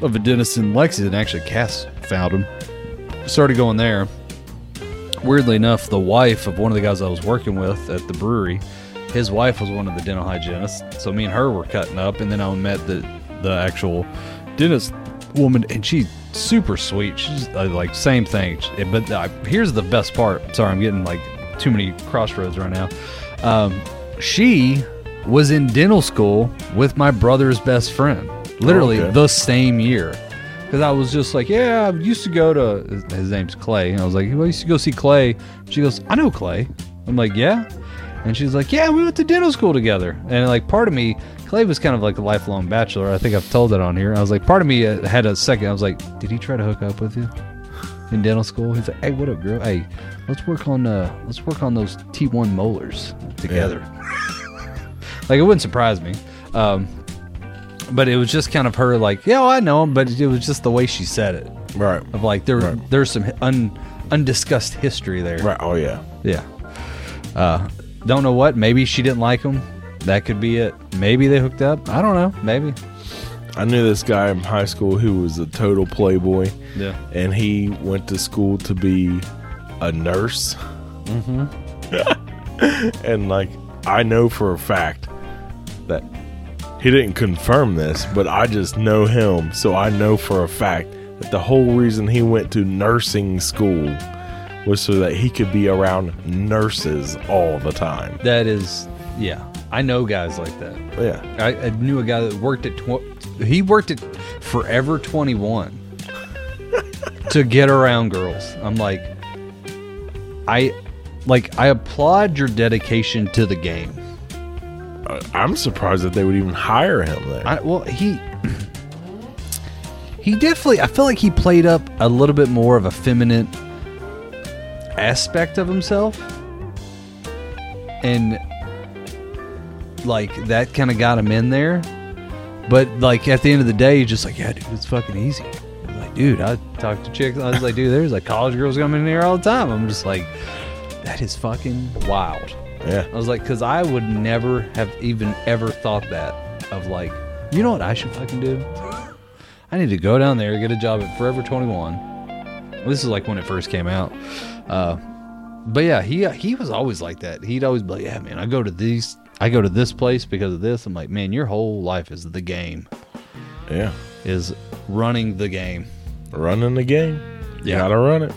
of a dentist in Lexington. Actually, Cass found him. Started going there weirdly enough, the wife of one of the guys I was working with at the brewery, his wife was one of the dental hygienists. So me and her were cutting up, and then I met the the actual dentist woman, and she's super sweet. She's uh, like same thing. But uh, here's the best part. Sorry, I'm getting like too many crossroads right now. Um, she was in dental school with my brother's best friend, literally Okay. the same year. Because I was just like, yeah, I used to go to his- his name's Clay. And I was like, well, I used to go see Clay. She goes, I know Clay. I'm like, yeah. And she's like, yeah, we went to dental school together. And like part of me, Clay was kind of like a lifelong bachelor. I think I've told that on here. I was like, part of me uh, had a second. I was like, did he try to hook up with you in dental school? He's like, hey, what up, girl? Hey, let's work on uh, let's work on those T1 molars together. like it wouldn't surprise me. Um, but it was just kind of her like, yeah, well, I know him, but it was just the way she said it. Right. Of like there Right. there's some un, undiscussed history there. Right. Oh yeah. Yeah. Uh, don't know what. Maybe she didn't like him. That could be it. Maybe they hooked up. I don't know. Maybe. I knew this guy in high school who was a total playboy, Yeah. and he went to school to be a nurse. Mm-hmm. and like, I know for a fact that he didn't confirm this, but I just know him, so I know for a fact that the whole reason he went to nursing school was so that he could be around nurses all the time. That is. Yeah. I know guys like that. Yeah. I, I knew a guy that worked at. Tw- he worked at Forever 21 to get around girls. I'm like, I, like, I applaud your dedication to the game. I- I'm surprised that they would even hire him there. I, well, he he definitely. I feel like he played up a little bit more of a feminine aspect of himself, and like that kind of got him in there. But like at the end of the day, he's just like, yeah, dude, it's fucking easy. I'm like, dude, I talk to chicks. I was like, dude, there's like college girls coming in here all the time. I'm just like, that is fucking wild. yeah. I was like, because I would never have even ever thought that of like, you know what I should fucking do? I need to go down there, get a job at Forever 21. This is like when it first came out. Uh, but yeah, he he was always like that. He'd always be like, yeah, man, I go to these, I go to this place because of this. I'm like, man, your whole life is the game, Yeah. is running the game. running the game. You Yeah. gotta run it.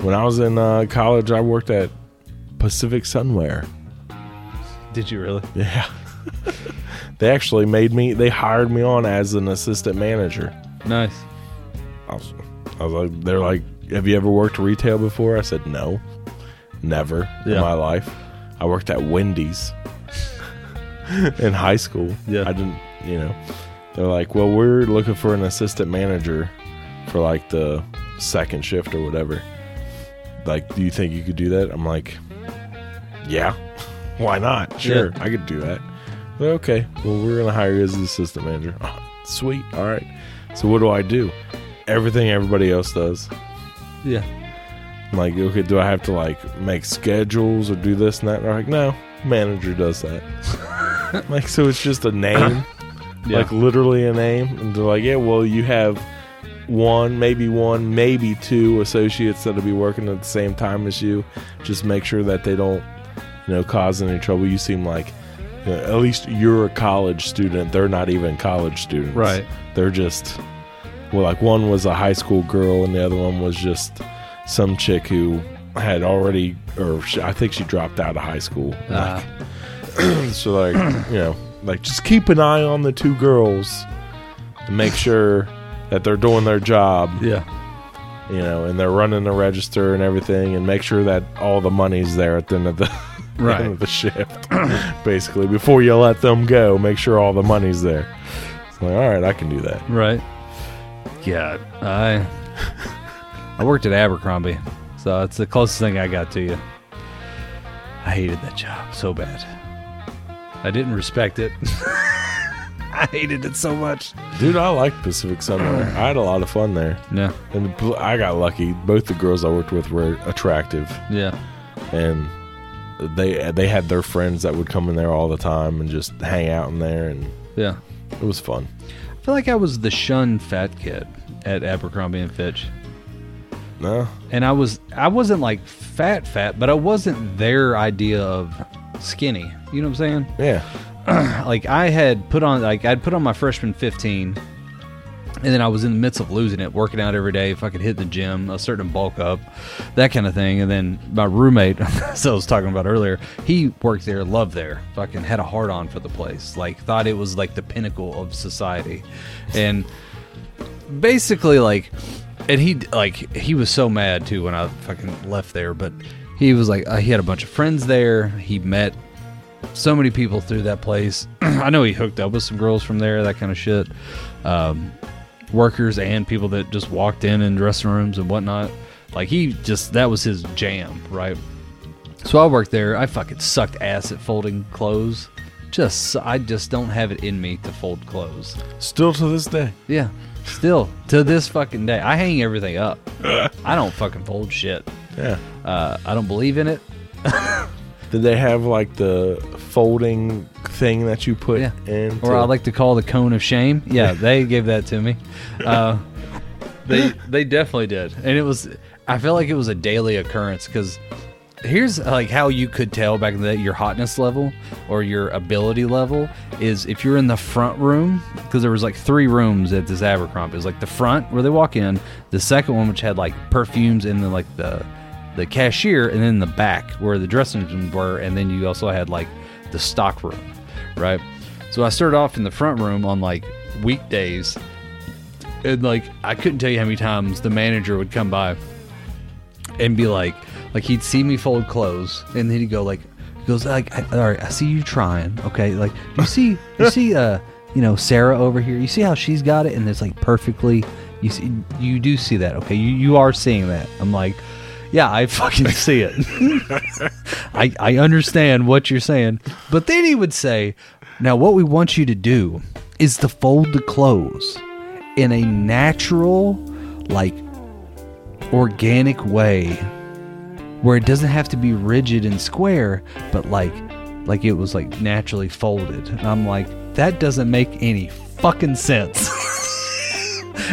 When I was in uh, college, I worked at Pacific Sunwear. Did you really? Yeah. they actually made me. They hired me on as an assistant manager. Nice. I was, I was like, they're like, "Have you ever worked retail before?" I said, "No, never in my life." I worked at Wendy's in high school. Yeah. I didn't, you know. They're like, "Well, we're looking for an assistant manager for like the second shift or whatever." Like, do you think you could do that? I'm like, "Yeah, why not? Sure, Yeah. I could do that." They're, okay, well, we're gonna hire you as the assistant manager. Oh, sweet, all right. So what do I do? Everything everybody else does. Yeah. Like, okay, do I have to like make schedules or do this and that? And they're like, no, manager does that. like, so it's just a name, Yeah. like literally a name. And they're like, yeah, well, you have one, maybe one, maybe two associates that'll be working at the same time as you. Just make sure that they don't, you know, cause any trouble. You seem like, you know, at least you're a college student. They're not even college students. Right. They're just, well, like one was a high school girl and the other one was just some chick who had already, or she, I think she dropped out of high school. Uh, So like, you know, like just keep an eye on the two girls and make sure that they're doing their job, yeah. you know, and they're running the register and everything, and make sure that all the money's there at the end of the Right. end of the shift. Basically, before you let them go, make sure all the money's there. It's like, all right, I can do that. Right. Yeah, I I worked at Abercrombie, so it's the closest thing I got to you. I hated that job so bad. I didn't respect it. I hated it so much. Dude, I liked Pacific Sunwear. I had a lot of fun there. Yeah, And I got lucky. Both the girls I worked with were attractive, yeah, and they they had their friends that would come in there all the time and just hang out in there, and yeah. it was fun. I feel like I was the shun fat kid at Abercrombie and Fitch. No, and I was I wasn't like fat fat, but I wasn't their idea of skinny. You know what I'm saying? yeah, like I had put on like I'd put on my freshman 15 and then I was in the midst of losing it, working out every day. If I could hit the gym, a certain bulk up, that kind of thing. And then my roommate, so I was talking about earlier, he worked there, loved there, fucking had a heart on for the place, like thought it was like the pinnacle of society, and basically like, and he like he was so mad too when I fucking left there, but he was like uh, he had a bunch of friends there. He met so many people through that place. I know he hooked up with some girls from there, that kind of shit. Um, workers and people that just walked in in dressing rooms and whatnot. Like he just that was his jam, right? So I worked there. I fucking sucked ass at folding clothes. Just I just don't have it in me to fold clothes. Still to this day. Yeah. Still to this fucking day, I hang everything up. I don't fucking fold shit. Yeah. Uh, I don't believe in it. Did they have like the folding thing that you put Yeah. in? or I like to call the cone of shame. Yeah, they gave that to me. Uh, they they definitely did, and it was. I felt like it was a daily occurrence because here's like how you could tell back in the day your hotness level or your ability level is if you're in the front room because there was like three rooms at this Abercrombie. It was like the front where they walk in, the second one which had like perfumes and then like the the cashier, and then the back where the dressing rooms were, and then you also had like the stock room, right? So I started off in the front room on like weekdays, and like I couldn't tell you how many times the manager would come by and be like, like he'd see me fold clothes, and then he'd go like, he goes like, all right, I see you trying, okay, like you see, you see, uh, you know, Sarah over here, you see how she's got it, and it's like perfectly, you see, you do see that, okay, you you are seeing that. I'm like. Yeah, I fucking see it. I, I understand what you're saying. But then he would say, Now, what we want you to do is to fold the clothes in a natural, like, organic way where it doesn't have to be rigid and square, but like, like it was like naturally folded. And I'm like, that doesn't make any fucking sense.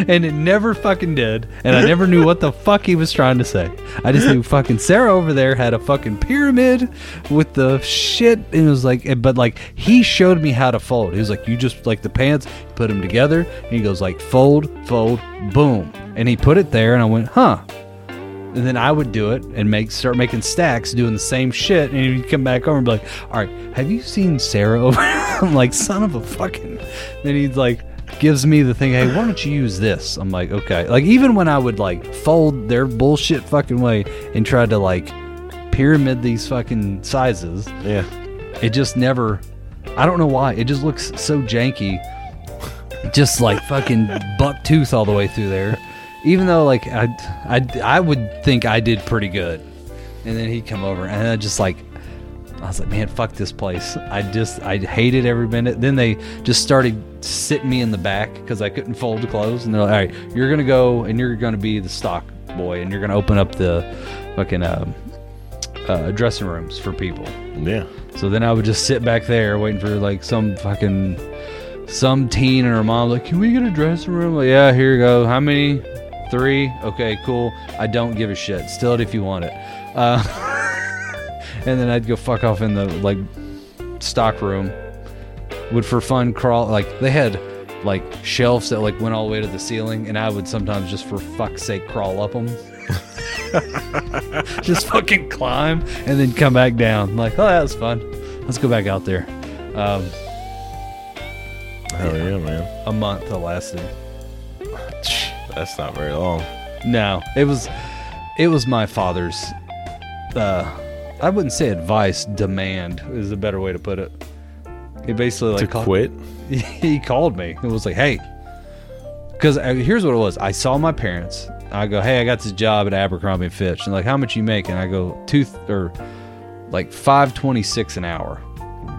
and it never fucking did. And I never knew what the fuck he was trying to say. I just knew fucking Sarah over there had a fucking pyramid with the shit. And it was like, but like, he showed me how to fold. He was like, you just like the pants, put them together. And he goes like, fold, fold, boom. And he put it there. And I went, huh. And then I would do it and make start making stacks doing the same shit. And he'd come back over and be like, All right, have you seen Sarah over? I'm like, son of a fucking. Then he's like, gives me the thing, hey, why don't you use this? I'm like, okay. Like even when I would like fold their bullshit fucking way and try to like pyramid these fucking sizes, Yeah. it just never I don't know why. It just looks so janky. Just like fucking buck tooth all the way through there. Even though like I I I would think I did pretty good. And then he'd come over and I just like I was like, man, fuck this place. I just, I hated every minute. Then they just started sitting me in the back because I couldn't fold the clothes. And they're like, all right, you're going to go and you're going to be the stock boy and you're going to open up the fucking um, uh, dressing rooms for people. Yeah. So then I would just sit back there waiting for like some fucking some teen and her mom like, can we get a dressing room? Like, yeah, here you go. How many? Three. Okay, cool. I don't give a shit. Steal it if you want it. Uh, and then I'd go fuck off in the like stock room. Would for fun crawl like they had like shelves that like went all the way to the ceiling, and I would sometimes just for fuck's sake crawl up them. just fucking climb and then come back down. Like, oh, that was fun. Let's go back out there. Um, Hell yeah, man. a month it lasted. That's not very long. No, it was, it was my father's. Uh, I wouldn't say advice. Demand is a better way to put it. He basically like to called- quit? he called me. It was like, hey, because uh, here's what it was. I saw my parents. I go, hey, I got this job at Abercrombie and Fitch. And like, how much you make? And I go, two th- or like five twenty six an hour.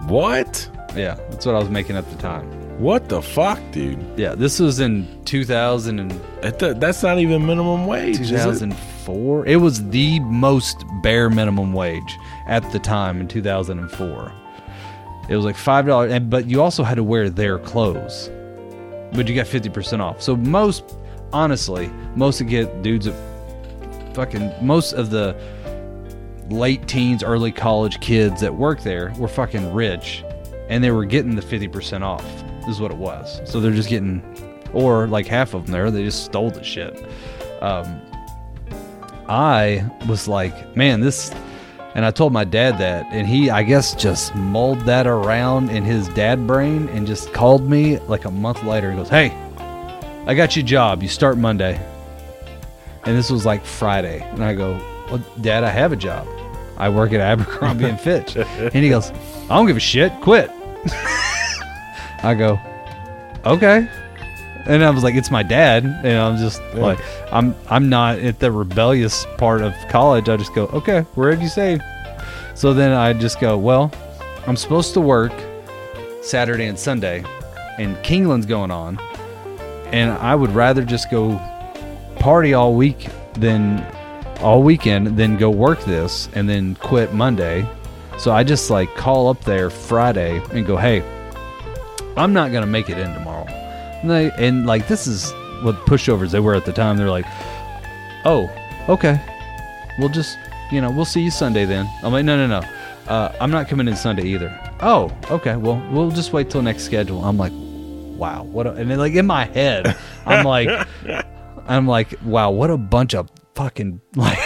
What? Yeah, that's what I was making at the time. What the fuck, dude? Yeah, this was in 2000 and That- that- that's not even minimum wage. is it? 2004. It was the most bare minimum wage at the time in 2004. It was like five dollars, but you also had to wear their clothes, but you got 50 percent off. So most, honestly, most of get dudes, fucking most of the late teens, early college kids that work there were fucking rich, and they were getting the 50% off This is what it was so they're just getting or like half of them there they just stole the shit um, i was like man this and i told my dad that and he i guess just mulled that around in his dad brain and just called me like a month later. He goes hey i got you a job. You start monday. And this was like friday. And i go well dad i have a job. I work at abercrombie and fitch. And he goes i don't give a shit. Quit. I go, okay. And I was like, it's my dad. And I'm just like, I'm I'm not at the rebellious part of college. I just go, okay, wherever you say. So then I just go, well, I'm supposed to work Saturday and Sunday, and Keeneland's going on, and I would rather just go party all week than all weekend than go work this and then quit Monday. So I just like call up there Friday and go, hey, I'm not gonna make it in tomorrow. And, they, and like this is what pushovers they were at the time. They're like, oh, okay, we'll just you know we'll see you Sunday then. I'm like, no, no, no, uh, I'm not coming in Sunday either. Oh, okay, well we'll just wait till next schedule. I'm like, wow, what? A, and then like in my head, I'm like, I'm like, wow, what a bunch of fucking like.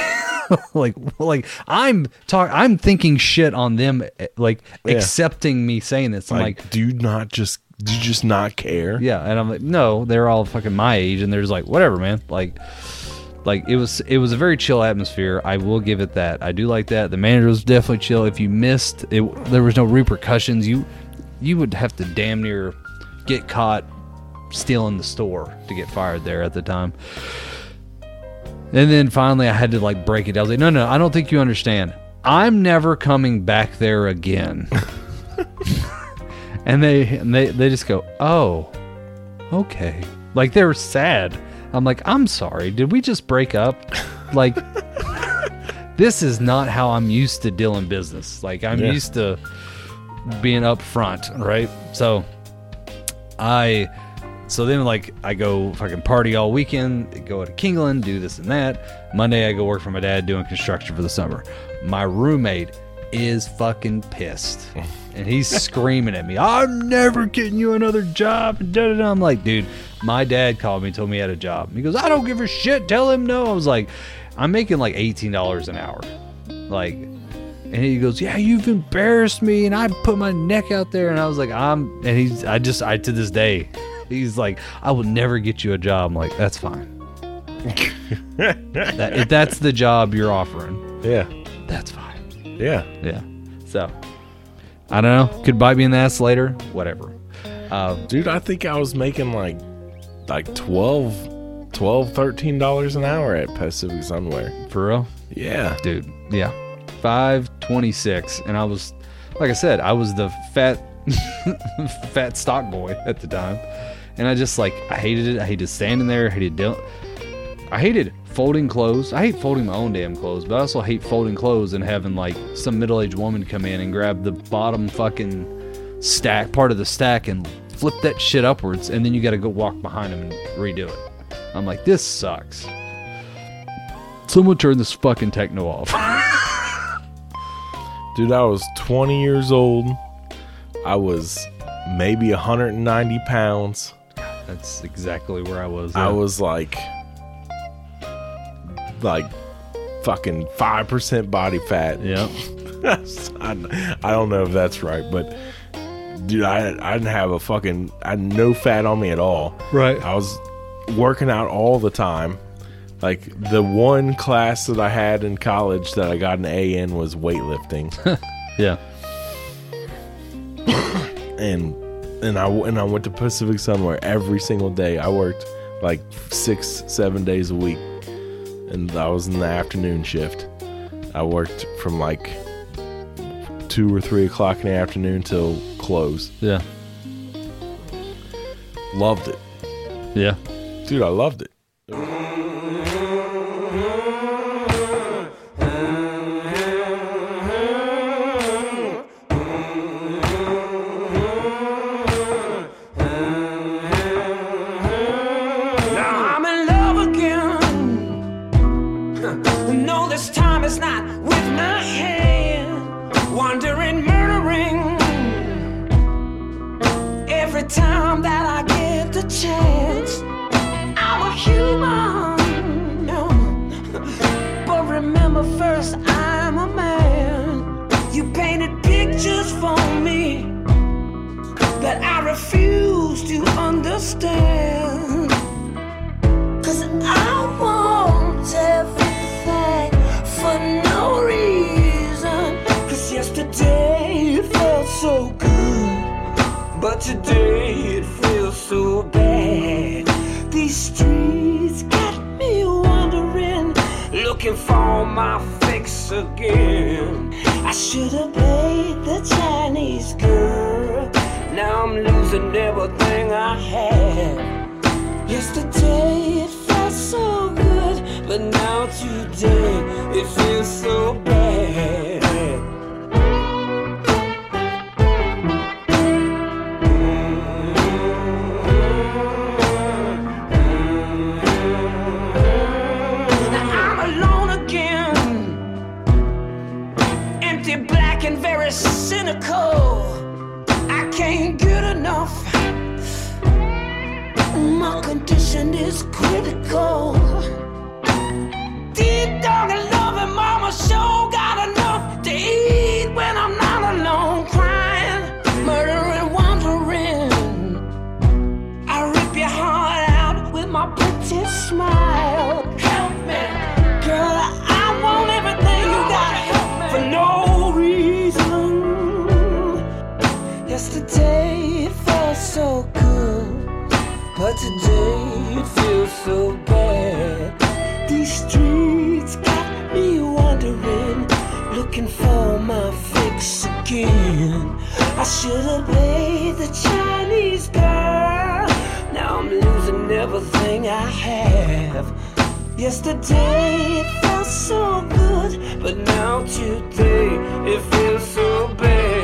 like like I'm talk I'm thinking shit on them eh, like Yeah. accepting me saying this. I'm like, like, do not just do you just not care? yeah, and I'm like, no, they're all fucking my age, and they're just like, whatever, man. Like, like it was, it was a very chill atmosphere. I will give it that. I do like that. The manager was definitely chill. If you missed, it, there was no repercussions. You, you would have to damn near get caught stealing the store to get fired there at the time. And then finally, I had to like break it down. I was like, no, no, I don't think you understand. I'm never coming back there again. and they and they they just go, "Oh, okay." Like they were sad. I'm like, "I'm sorry. Did we just break up?" Like this is not how I'm used to dealing business. Like I'm Yeah. used to being upfront, right? So I so then like I go fucking party all weekend, go to Keeneland, do this and that. Monday I go work for my dad doing construction for the summer. My roommate is fucking pissed. And he's screaming at me, I'm never getting you another job. And. I'm like, dude, my dad called me, told me he had a job. He goes, I don't give a shit. Tell him no. I was like, I'm making like $18 an hour. Like, and he goes, "Yeah, you've embarrassed me, and I put my neck out there." And I was like, "I'm," and he's, I just, I to this day, he's like, "I will never get you a job." I'm like, "That's fine. that, if that's the job you're offering, Yeah. that's fine." Yeah. Yeah. So, I don't know. Could bite me in the ass later. Whatever. Uh, Dude, I think I was making like like 12 12 13 dollars an hour at Pacific Sunwear. for real, Yeah. dude. Yeah, five twenty six, and I was, like I said, I was the fat, fat stock boy at the time, and I just like I hated it. I hated standing there. I hated deal. I hated folding clothes. I hate folding my own damn clothes, but I also hate folding clothes and having like some middle aged woman come in and grab the bottom fucking stack, part of the stack, and flip that shit upwards, and then you got to go walk behind them and redo it. I'm like, this sucks. Someone turn this fucking techno off. Dude, I was 20 years old. I was maybe 190 pounds. That's exactly where I was. I was like like fucking 5% body fat. Yeah. I, I don't know if that's right, but dude, I I didn't have a fucking I had no fat on me at all. Right. I was working out all the time. Like the one class that I had in college that I got an A in was weightlifting, Yeah. and and I and I went to Pacific Sunwear every single day. I worked like six seven days a week, and I was in the afternoon shift. I worked from like two or three o'clock in the afternoon till close. Yeah. Loved it, Yeah. dude. I loved it. Cynical. I can't get enough. My condition is critical. Deep dog and loving mama sure again. I should have paid the Chinese girl. Now I'm losing everything I have. Yesterday it felt so good, but now today it feels so bad.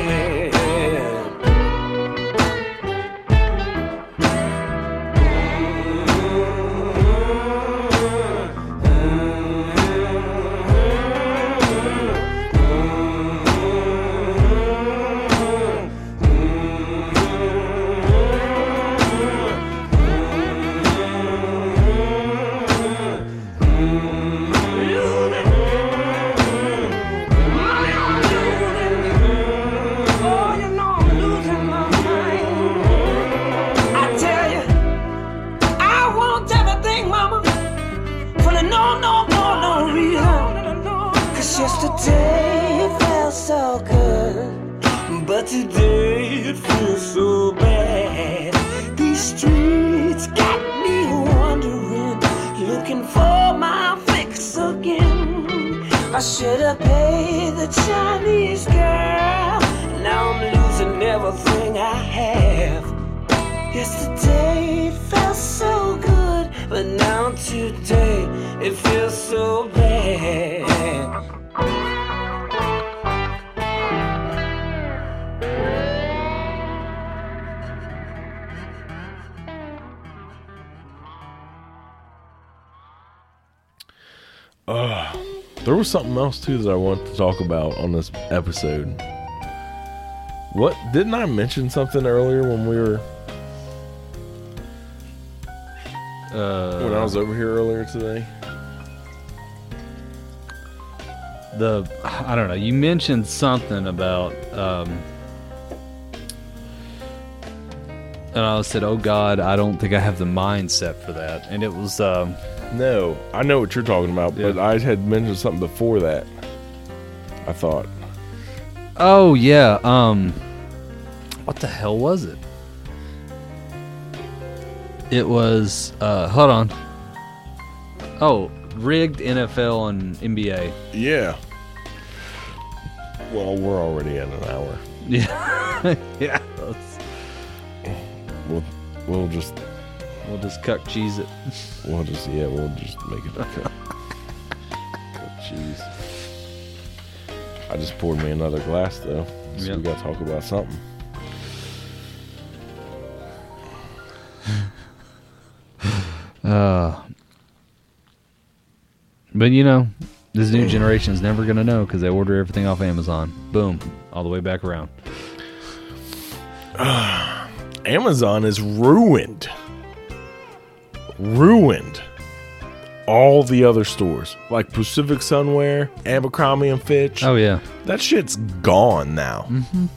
Should have paid the Chinese girl. Now I'm losing everything I have. Yesterday it felt so good, but now today it feels so bad. There was something else too that I wanted to talk about on this episode. What didn't I mention something earlier when we were when I Uh, was over here earlier today? the I don't know. You mentioned something about, um, and I said, "Oh God, I don't think I have the mindset for that." And it was, um, No, I know what you're talking about, but I had mentioned something before that. I thought oh yeah, um, what the hell was it? It was, uh, hold on. Oh, rigged NFL and NBA. Yeah. Well, we're already at an hour. Yeah, yeah. We'll just we'll just cut cheese it. we'll just yeah we'll just make it a cut. Jeez. I just poured me another glass though, so Yep. we got to talk about something. Uh, but you know, this new generation's never gonna know because they order everything off Amazon. Boom, all the way back around. Amazon is ruined. Ruined. All the other stores, like Pacific Sunwear, Abercrombie and Fitch, Oh yeah, that shit's gone now. Mm-hmm.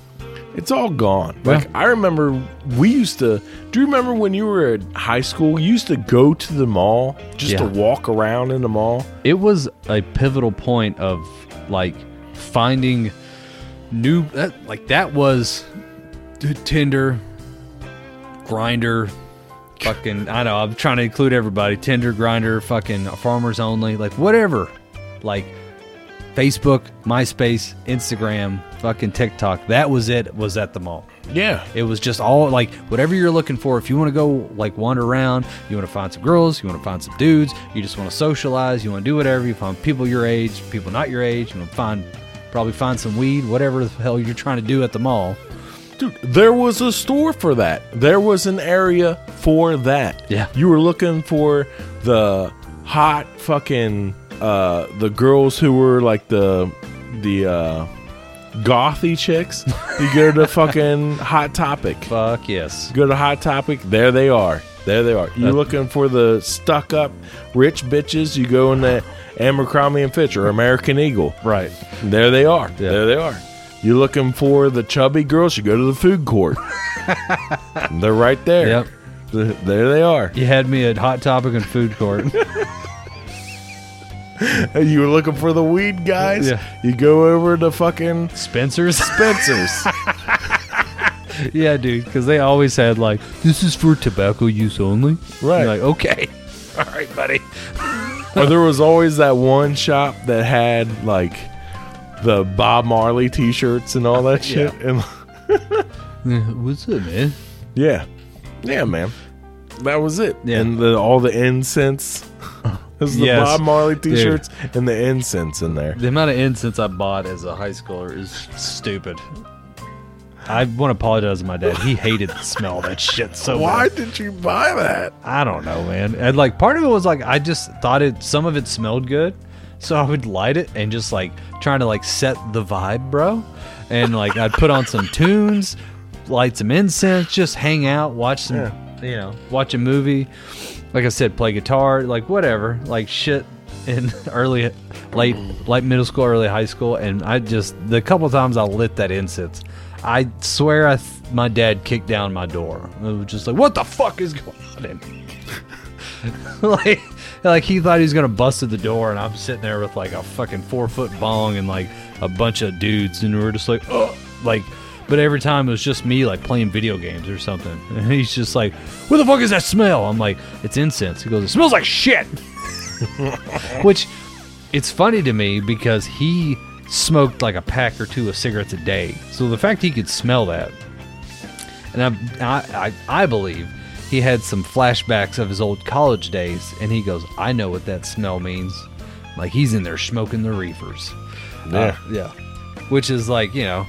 It's all gone. Like I remember we used to do you remember when you were at high school, you used to go to the mall just to walk around in the mall? it was a pivotal point of like finding new that, like that was Tinder, Grindr, fucking I know I'm trying to include everybody Tinder, Grindr, fucking farmers only, like whatever, like Facebook, MySpace, Instagram, fucking TikTok. That was it. Was at the mall. Yeah. It was just all like whatever you're looking for. If you want to go like wander around, you want to find some girls, you want to find some dudes, you just want to socialize, you want to do whatever. You find people your age, people not your age. You want to find probably find some weed, whatever the hell you're trying to do at the mall. Dude, there was a store for that. There was an area for that. Yeah. You were looking for the hot fucking uh the girls who were like the the uh gothy chicks. You go to fucking Hot Topic. Fuck yes. Go to Hot Topic, there they are. There they are. You're That- looking for the stuck up rich bitches, you go in the Abercrombie and Fitch or American Eagle. Right. There they are. Yeah. There they are. You're looking for the chubby girls, you go to the food court. They're right there. Yep. There they are. You had me at Hot Topic and Food Court. You were looking for the weed guys. Yeah. You go over to fucking Spencer's. Spencer's. yeah, dude, because they always had like this is for tobacco use only. Right. You're like okay, all right, buddy. or there was always that one shop that had like the Bob Marley t-shirts and all that shit. And What's up, man? yeah, yeah, man, that was it. Yeah. And the, all the incense. There's the Yes. Bob Marley t-shirts and the incense in there. The amount of incense I bought as a high schooler is stupid. I want to apologize to my dad. He hated the smell of that shit so Why did you buy that? I don't know, man. And like part of it was like I just thought it some of it smelled good. So I would light it and just like trying to like set the vibe, bro. And like I'd put on some tunes, light some incense, just hang out, watch some you know, watch a movie. Like I said, play guitar, like whatever, like shit in early late late middle school, early high school, and I just the couple times I lit that incense, I swear I th- my dad kicked down my door. It was just like, what the fuck is going on in here? like, like he thought he was gonna bust at the door, and I'm sitting there with like a fucking four foot bong and like a bunch of dudes, and we are just like, oh, like. But every time it was just me like playing video games or something, and he's just like, "What the fuck is that smell?" I'm like, "It's incense." He goes, "It smells like shit." Which, it's funny to me because he smoked like a pack or two of cigarettes a day. So the fact he could smell that, and I, I, I believe he had some flashbacks of his old college days, and he goes, "I know what that smell means." Like he's in there smoking the reefers. Yeah. Uh, yeah. Which is like you know,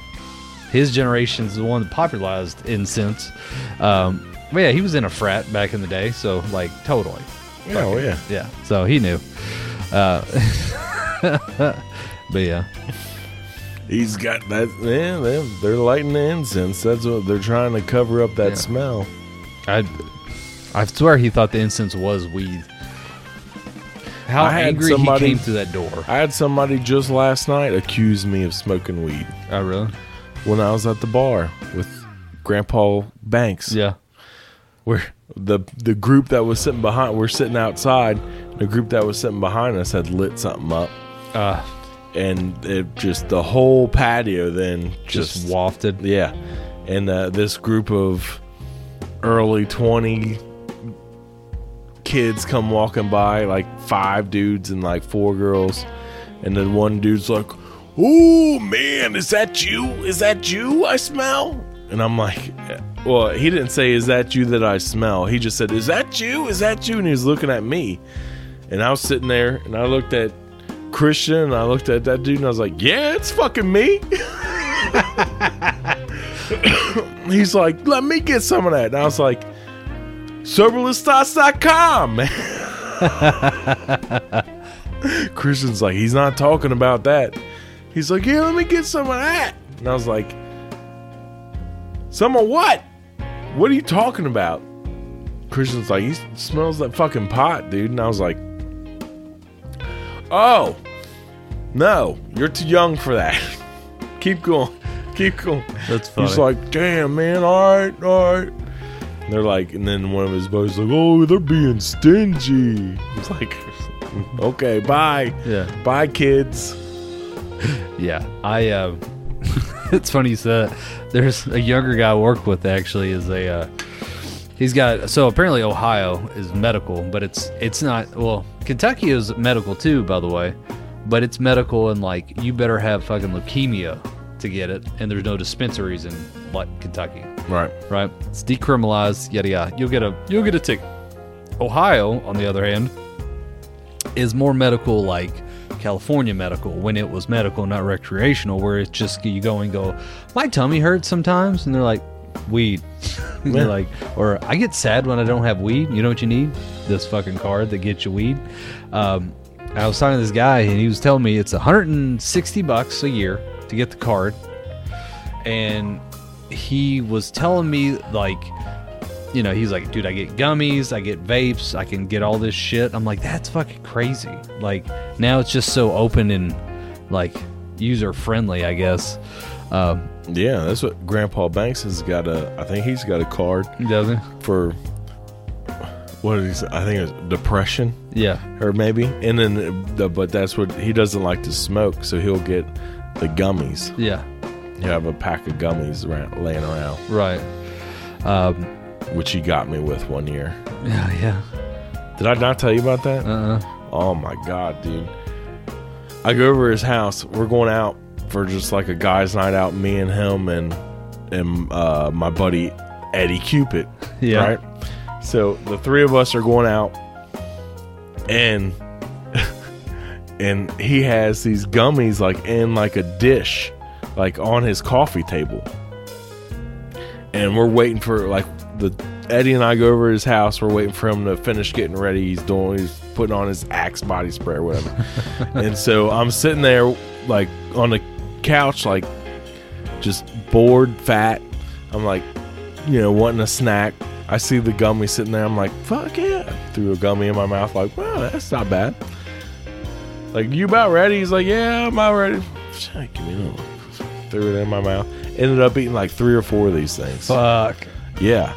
his generation's the one that popularized incense. Um, but yeah, he was in a frat back in the day, so like totally. Yeah, oh, yeah. Yeah, so he knew. Uh, but yeah, He's got that. Yeah, they're, they're lighting the incense. That's what they're trying to cover up that Yeah. smell. I I swear he thought the incense was weed. How I had angry somebody- he came through that door. I had somebody just last night accuse me of smoking weed Oh really? when I was at the bar with Grandpa Banks. Yeah. Where the the group that was sitting behind, we're sitting outside. The group that was sitting behind us had lit something up, Uh, and it just the whole patio then just, just, wafted. yeah. And uh, this group of early twenty kids come walking by, like five dudes and like four girls, and then one dude's like, "Oh man, is that you? Is that you? I smell." And I'm like, "Well, he didn't say is that you that I smell. He just said, "Is that you? Is that you?" And he was looking at me, and I was sitting there, and I looked at Christian, and I looked at that dude, and I was like, "Yeah, it's fucking me." He's like, "Let me get some of that," and I was like. Soberlessthoughts.com. Christian's like, he's not talking about that. He's like, yeah, let me get some of that. And I was like, some of what? What are you talking about? Christian's like, he smells that fucking pot, dude. And I was like, oh, no, you're too young for that. keep going. Keep going. That's funny. He's like, damn, man, all right, all right. And they're like, and then one of his buddies is like, oh, they're being stingy. He's like, okay, bye. Yeah. Bye, kids. Yeah, I. Uh, it's funny you said that. There's a younger guy I work with actually is a. Uh, he's got so apparently Ohio is medical, but it's it's not. Well, Kentucky is medical too, by the way, but it's medical and like you better have fucking leukemia to get it, and there's no dispensaries in like Kentucky, Right. right? It's decriminalized, yada yada. You'll get a you'll get a ticket. Ohio, on the other hand, is more medical like California medical when it was medical, not recreational, where it's just you go and go, my tummy hurts sometimes, and they're like, weed. Yeah. Like, or I get sad when I don't have weed. You know what you need? This fucking card that gets you weed. Um, I was talking to this guy, and he was telling me it's 160 bucks a year to get the card, and he was telling me like you know, he's like, dude, I get gummies, I get vapes, I can get all this shit. I'm like, that's fucking crazy. Like now it's just so open and like user friendly, I guess. Um, Yeah, that's what Grandpa Banks has got a. I think he's got a card doesn't? for. What did he say? I think it's depression, Yeah, or maybe. And then, the, but that's what he doesn't like to smoke, so he'll get the gummies. yeah, He'll have a pack of gummies laying around, right. Um, which he got me with one year. yeah, yeah. Did I not tell you about that? Uh, Oh my god, dude. I go over to his house. We're going out for just like a guys' night out, me and him and and uh, my buddy Eddie Cupid. Yeah. Right? So the three of us are going out and and he has these gummies like in like a dish, like on his coffee table. And we're waiting for like the Eddie and I go over to his house. We're waiting for him to finish getting ready. He's doing he's putting on his Axe body spray or whatever. and so I'm sitting there like on the couch, like just bored, fat. I'm like, you know, wanting a snack. I see the gummy sitting there. I'm like, fuck yeah. Threw a gummy in my mouth. Like, well, that's not bad. Like, you about ready? He's like, yeah, I'm about ready. Give me another. one. Threw it in my mouth. Ended up eating like three or four of these things. fuck. Yeah.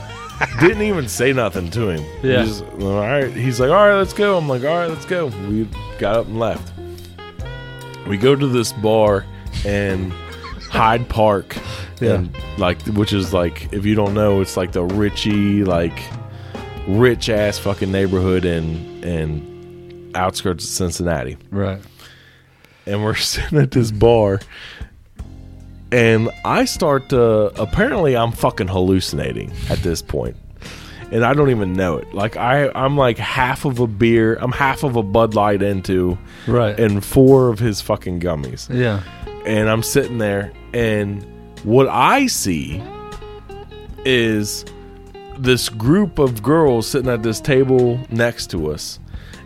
Didn't even say nothing to him. Yeah. just, all right. He's like, all right, let's go. I'm like, all right, let's go. We got up and left. We go to this bar in Hyde Park. Yeah. And like, which is like, if you don't know, it's like the richy, like, rich ass fucking neighborhood in, in outskirts of Cincinnati Right. and we're sitting at this bar and I start to apparently I'm fucking hallucinating at this point. And I don't even know it. Like I I'm like half of a beer, I'm half of a Bud Light into Right. and four of his fucking gummies. yeah. And I'm sitting there and what I see is this group of girls sitting at this table next to us.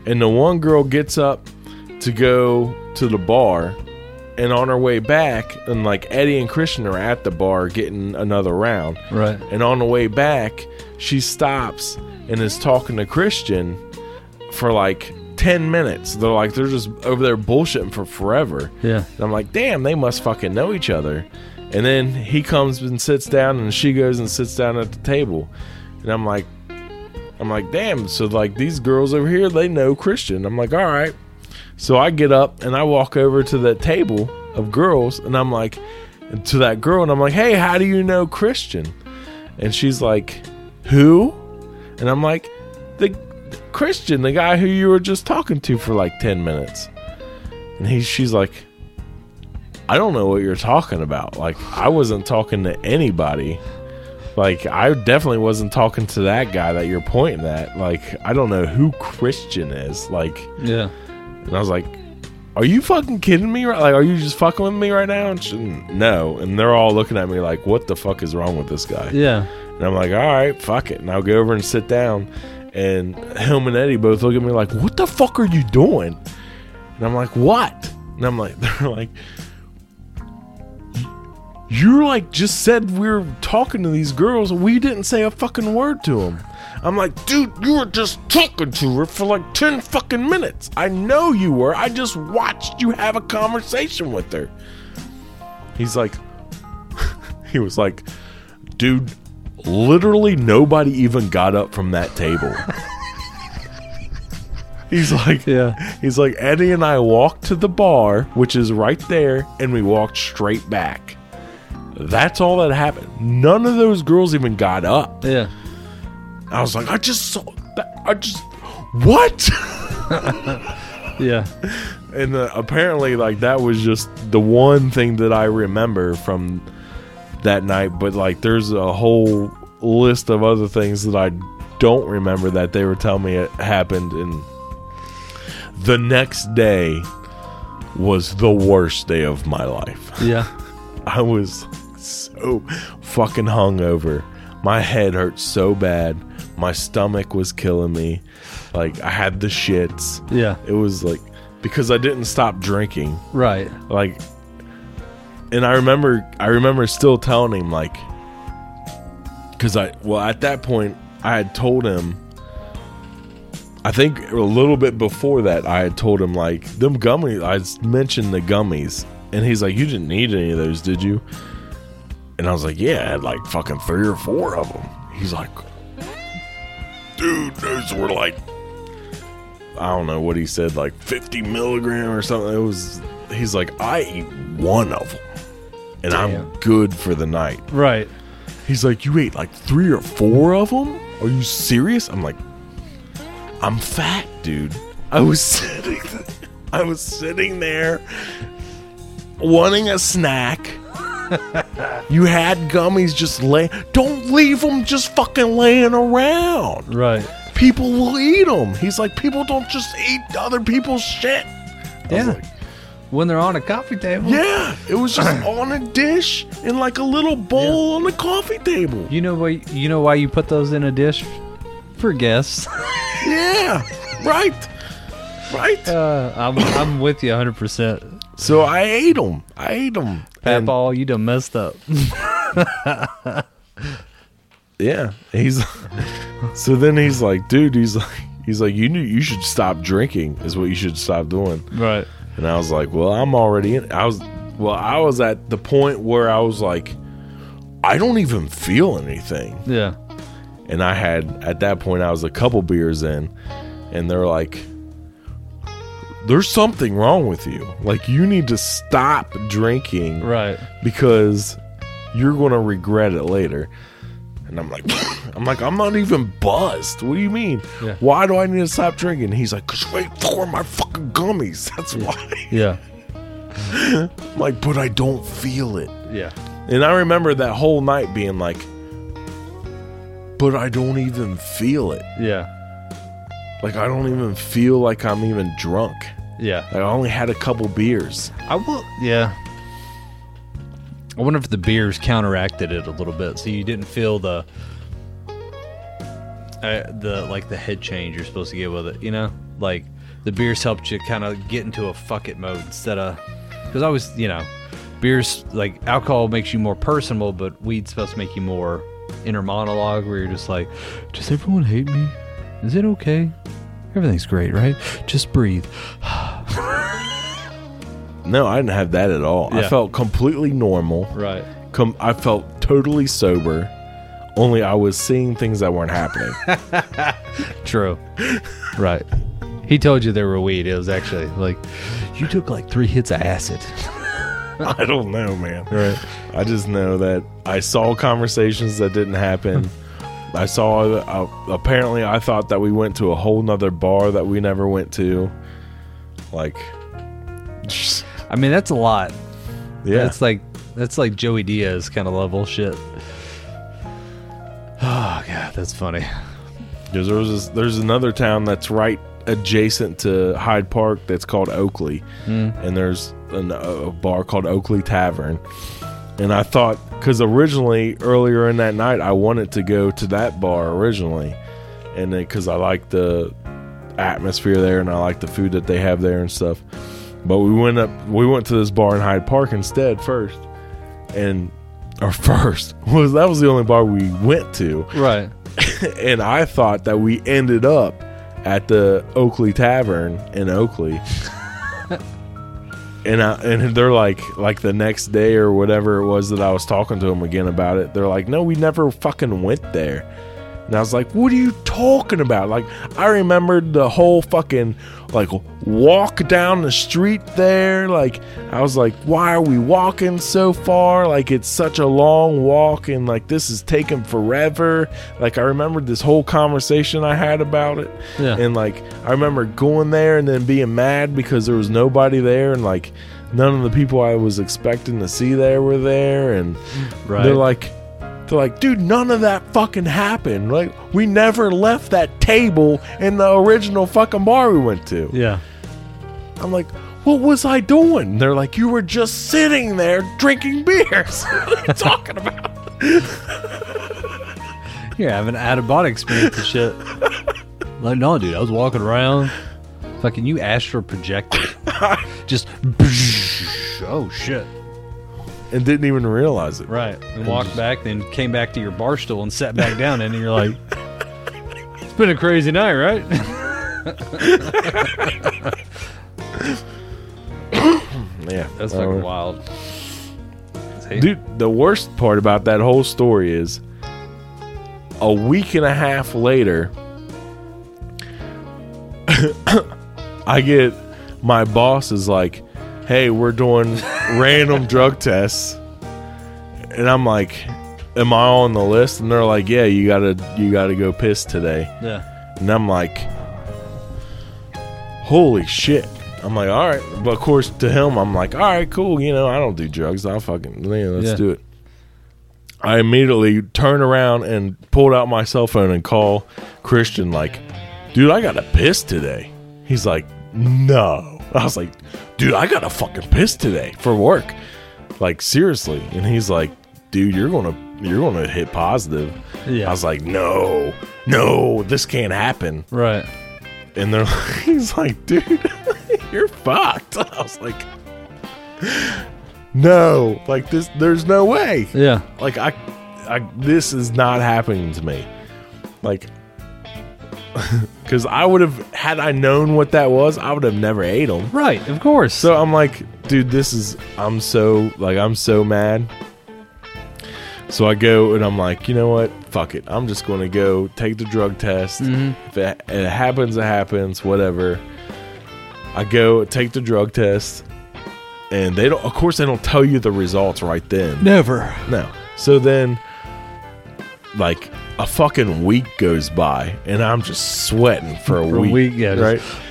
And the one girl gets up to go to the bar. And on her way back, and like Eddie and Christian are at the bar getting another round. Right. And on the way back, she stops and is talking to Christian for like 10 minutes. They're like, they're just over there bullshitting for forever. Yeah. And I'm like, damn, they must fucking know each other. And then he comes and sits down, and she goes and sits down at the table. And I'm like, I'm like, damn. So like these girls over here, they know Christian. I'm like, all right. So I get up and I walk over to that table of girls, and I'm like, to that girl, and I'm like, hey, how do you know Christian? And she's like, who? And I'm like, the Christian, the guy who you were just talking to for like 10 minutes. And he, she's like, I don't know what you're talking about. Like, I wasn't talking to anybody. Like, I definitely wasn't talking to that guy that you're pointing at. Like, I don't know who Christian is. Like, Yeah. and I was like, "Are you fucking kidding me? Right? Like, are you just fucking with me right now?" And she, no, and they're all looking at me like, "What the fuck is wrong with this guy?" Yeah. And I'm like, "All right, fuck it." And I'll go over and sit down, and him and Eddie both look at me like, "What the fuck are you doing?" And I'm like, "What?" And I'm like, "They're like." You like just said we are talking to these girls. We didn't say a fucking word to them. I'm like, dude, you were just talking to her for like 10 fucking minutes. I know you were. I just watched you have a conversation with her. He's like, he was like, dude, literally nobody even got up from that table. he's like, Yeah. he's like, Eddie and I walked to the bar, which is right there, and we walked straight back. That's all that happened. None of those girls even got up. Yeah. I was like, I just saw that. I just, what? Yeah. and uh, apparently like that was just the one thing that i remember from that night but like there's a whole list of other things that i don't remember that they were telling me it happened and the next day was the worst day of my life Yeah. i was so fucking hungover my head hurt so bad my stomach was killing me like i had the shits Yeah. it was like because I didn't stop drinking. Right. Like and I remember I remember still telling him like cuz I well at that point I had told him I think a little bit before that I had told him like them gummies I mentioned the gummies and he's like you didn't need any of those did you? And I was like yeah I had like fucking 3 or 4 of them. He's like dude those were like I don't know what he said, like 50 milligram or something. It was, he's like, I eat one of them and I'm good for the night. Right. He's like, You ate like three or four of them? Are you serious? I'm like, I'm fat, dude. I was sitting, I was sitting there wanting a snack. you had gummies just lay. Don't leave them just fucking laying around Right. people will eat them. He's like, people don't just eat other people's shit. I Yeah. like, When they're on a coffee table. yeah, it was just on a dish in like a little bowl on the coffee table. You know why? You know why you put those in a dish for guests. Yeah, right, right. Uh, I'm I'm with you 100. percent So I ate them. I ate them. Pat Ball, you done messed up. Yeah, he's. so then he's like, dude, he's like, he's like, you knew you should stop drinking. Is what you should stop doing. right. And I was like, well, I'm already in. I was, well, I was at the point where I was like, I don't even feel anything. Yeah. And I had, at that point, I was a couple beers in, and they're like, there's something wrong with you. Like, you need to stop drinking Right. because you're going to regret it later. And I'm like, I'm like, I'm not even buzzed. What do you mean? Yeah. Why do I need to stop drinking? He's like, cause you ate four of my fucking gummies. That's why. Yeah. I'm like, but I don't feel it. Yeah. And I remember that whole night being like, but I don't even feel it. Yeah. Like I don't even feel like I'm even drunk. Yeah. I only had a couple beers. I will. Yeah. I wonder if the beers counteracted it a little bit, so you didn't feel the uh, the like the head change you're supposed to get with it. You know, like the beers helped you kind of get into a fuck it mode instead of because I was you know beers like alcohol makes you more personable, but weed's supposed to make you more inner monologue where you're just like, does everyone hate me? Is it okay? Everything's great, right? Just breathe. No, I didn't have that at all. I felt completely normal. Right. Com- I felt totally sober. Only I was seeing things that weren't happening. True. right. He told you there were weed. It was actually like you took like three hits of acid. I don't know, man. Right. I just know that I saw conversations that didn't happen. I saw, uh, apparently, I thought that we went to a whole nother bar that we never went to. Like, I mean, that's a lot. yeah. That's like that's like Joey Diaz kind of level shit. Oh god, that's funny. Because there was this, there's another town that's right adjacent to Hyde Park that's called Oakley, and there's an, a bar called Oakley Tavern. And I thought, because originally earlier in that night, I wanted to go to that bar originally, and then because I like the atmosphere there and I like the food that they have there and stuff. But we went up, we went to this bar in Hyde Park instead first, and our first was that was the only bar we went to Right. and I thought that we ended up at the Oakley Tavern in Oakley. And I, and they're like like the next day or whatever it was that I was talking to them again about it. They're like, no, we never fucking went there. And I was like, what are you talking about? Like, I remembered the whole fucking, like, walk down the street there. Like, I was like, why are we walking so far? Like, it's such a long walk, and like, this is taking forever. Like, I remembered this whole conversation I had about it. Yeah. And like, I remember going there and then being mad because there was nobody there, and like, none of the people I was expecting to see there were there. And Right. they're like, they're like, dude, none of that fucking happened. Like, we never left that table in the original fucking bar we went to. Yeah. I'm like, what was I doing? They're like, you were just sitting there drinking beers. what are you talking about? You're having an out of body experience and shit. Like, no, dude, I was walking around. Fucking you astral projected. Just oh shit. And didn't even realize it. Right. And walked back, then came back to your bar stool and sat back down and you're like It's been a crazy night, right? Yeah. That's Uh, fucking wild. See? Dude, the worst part about that whole story is a week and a half later, I get my boss is like, "Hey, we're doing random drug tests," and I'm like, "Am I on the list?" And they're like, "Yeah, you gotta you gotta go piss today." Yeah. And I'm like, holy shit. I'm like, all right. But of course, to him, I'm like, all right, cool. You know, I don't do drugs. I'll fucking, yeah, let's Yeah. do it. I immediately turn around and pulled out my cell phone and call Christian, like, dude, I got to piss today. He's like, no. I was like, dude, I got to fucking piss today for work. Like, seriously. And he's like, dude, you're going to, you're going to hit positive. Yeah. I was like, no, no, this can't happen. Right. And they're like, he's like, dude, you're fucked. I was like, no, like this, there's no way. Yeah. Like I, I, this is not happening to me. Like, because I would have had I known what that was, I would have never ate them. Right, of course. So I'm like, dude, this is I'm so like I'm so mad. So I go and I'm like, you know what? Fuck it. I'm just going to go take the drug test. Mm-hmm. If it, it happens, it happens. Whatever. I go take the drug test, and they don't. Of course, they don't tell you the results right then. never. No. So then, like a fucking week goes by, and I'm just sweating for a For a week. week, yeah, just- right.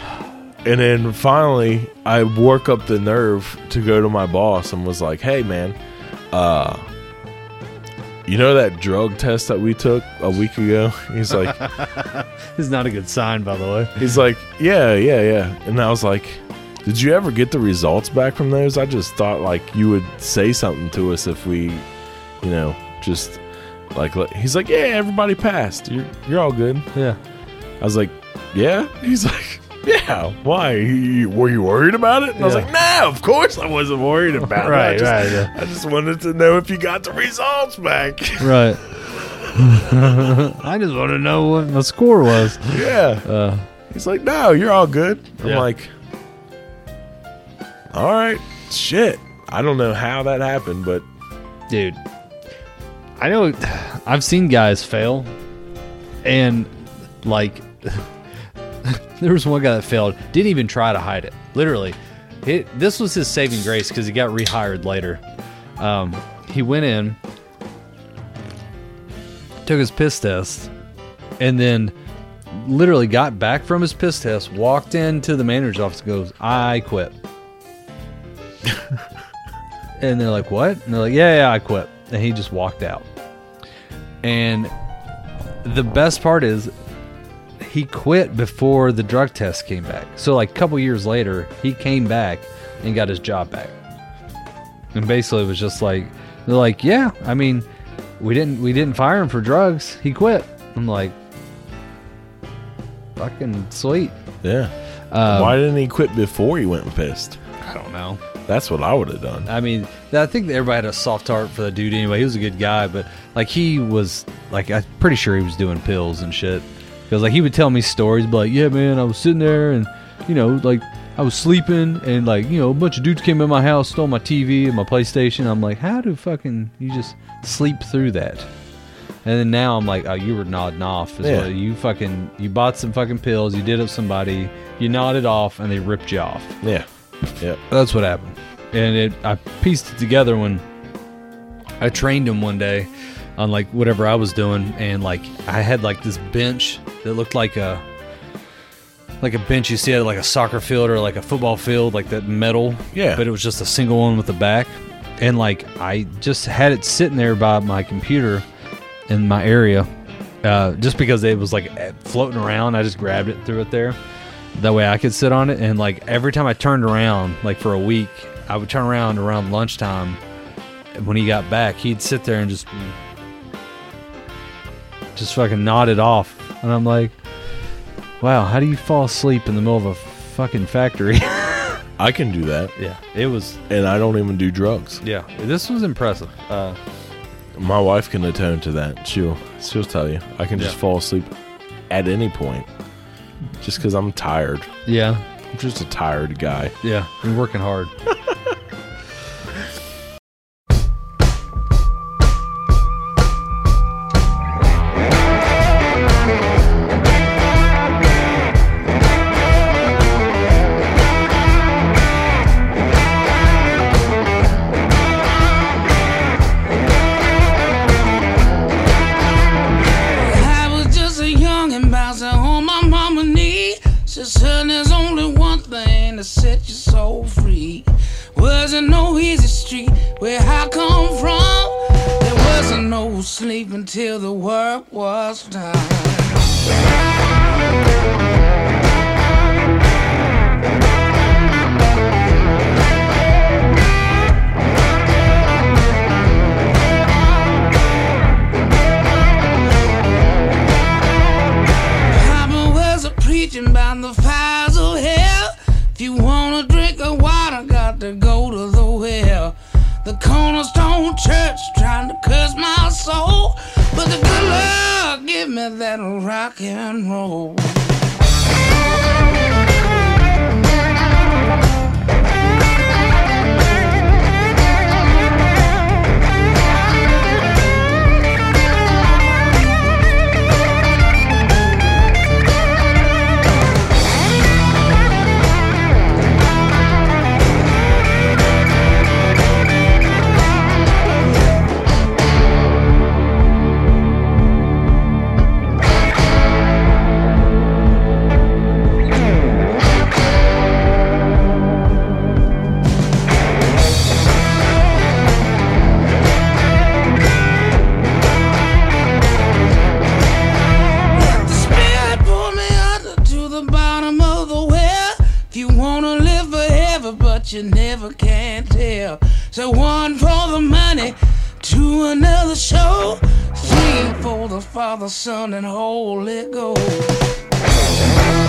And then finally, I work up the nerve to go to my boss and was like, "Hey, man, uh, you know that drug test that we took a week ago?" He's like, This is not a good sign, by the way. "He's like, yeah, yeah, yeah." And I was like, "Did you ever get the results back from those? I just thought like you would say something to us if we, you know, just." Like he's like, yeah, everybody passed. You're you're all good. Yeah. I was like, yeah. He's like, yeah. Why? You- Were you worried about it? And I was like, no, of course I wasn't worried about it. I Right, just, right, yeah. I just wanted to know if you got the results back. Right. I just want to know what the score was. yeah. Uh, He's like, no, you're all good. I'm Yeah. like, all right, shit. I don't know how that happened, but dude, I know I've seen guys fail, and like there was one guy that failed, didn't even try to hide it. Literally, it, this was his saving grace because he got rehired later. Um, he went in, took his piss test, and then literally got back from his piss test, walked into the manager's office, goes, "I quit." and they're like, "What?" And they're like, "Yeah, yeah, I quit." And he just walked out. And the best part is he quit before the drug test came back. So like a couple years later, he came back and got his job back. And basically it was just like they're like, "Yeah, I mean, we didn't we didn't fire him for drugs. He quit." I'm like, "Fucking sweet." yeah. Um, Why didn't he quit before he went and pissed? I don't know. That's what I would have done. I mean, I think everybody had a soft heart for the dude anyway. He was a good guy, but like he was like I'm pretty sure he was doing pills and shit. Because like he would tell me stories, but like, yeah, man, I was sitting there and you know like I was sleeping and like you know a bunch of dudes came in my house, stole my TV and my PlayStation. I'm like, how do fucking you just sleep through that? And then now I'm like, oh, you were nodding off. As Yeah. well. You fucking you bought some fucking pills. You did up somebody. You nodded off and they ripped you off. Yeah. Yeah. That's what happened. And it I pieced it together when I trained him one day on like whatever I was doing and like I had like this bench that looked like a like a bench you see at like a soccer field or like a football field, like that metal. Yeah. But it was just a single one with the back. And like I just had it sitting there by my computer in my area. Uh, just because it was like floating around, I just grabbed it, threw it there. That way I could sit on it. And like every time I turned around, like for a week, I would turn around around lunchtime. When he got back, he'd sit there and just just fucking nod it off. And I'm like, wow, how do you fall asleep in the middle of a fucking factory? I can do that, yeah, it was. and I don't even do drugs. Yeah, this was impressive. Uh, My wife can atone to that. She'll she'll tell you. I can just Yeah. fall asleep at any point, just because I'm tired. yeah, I'm just a tired guy. yeah, been working hard. Father, Son, and Holy Ghost.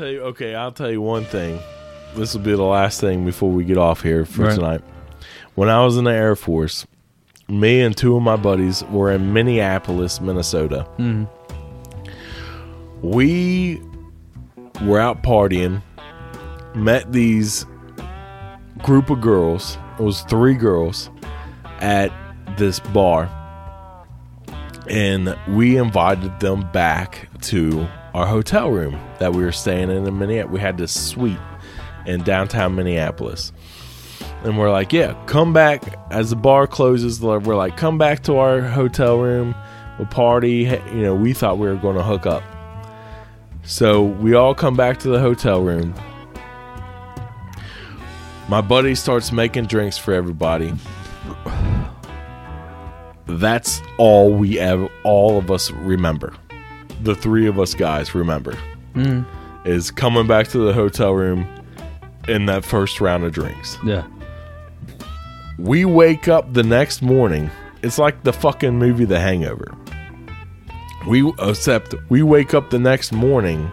Tell you. Okay, I'll tell you one thing. This will be the last thing before we get off here for Right. tonight. When I was in the Air Force, me and two of my buddies were in Minneapolis, Minnesota. Mm-hmm. We were out partying, met these group of girls. It was three girls at this bar, and we invited them back to our hotel room that we were staying in in Minneapolis. We had this suite in downtown Minneapolis. And we're like, yeah, come back as the bar closes. We're like, come back to our hotel room. We'll party. You know, we thought we were going to hook up. So we all come back to the hotel room. My buddy starts making drinks for everybody. That's all we ever, all of us remember. The three of us guys remember is coming back to the hotel room in that first round of drinks. Yeah. We wake up the next morning. It's like the fucking movie The Hangover. We except we wake up the next morning,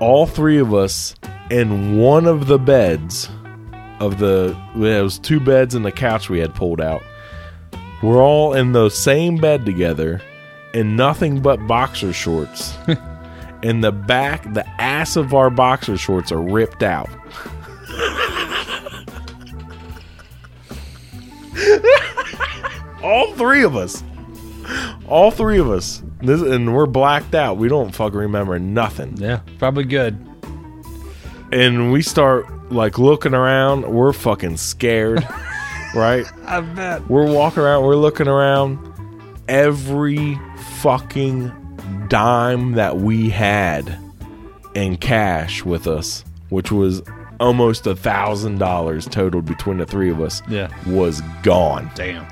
all three of us in one of the beds of the there was two beds and the couch we had pulled out. We're all in the same bed together in nothing but boxer shorts. and the back, the ass of our boxer shorts are ripped out. all three of us. All three of us. This, and we're blacked out. We don't fucking remember nothing. Yeah. Probably good. And we start like looking around. We're fucking scared. right? I bet. We're walking around, we're looking around. Every fucking dime that we had in cash with us, which was almost a thousand dollars totaled between the three of us, Yeah. was gone. Damn.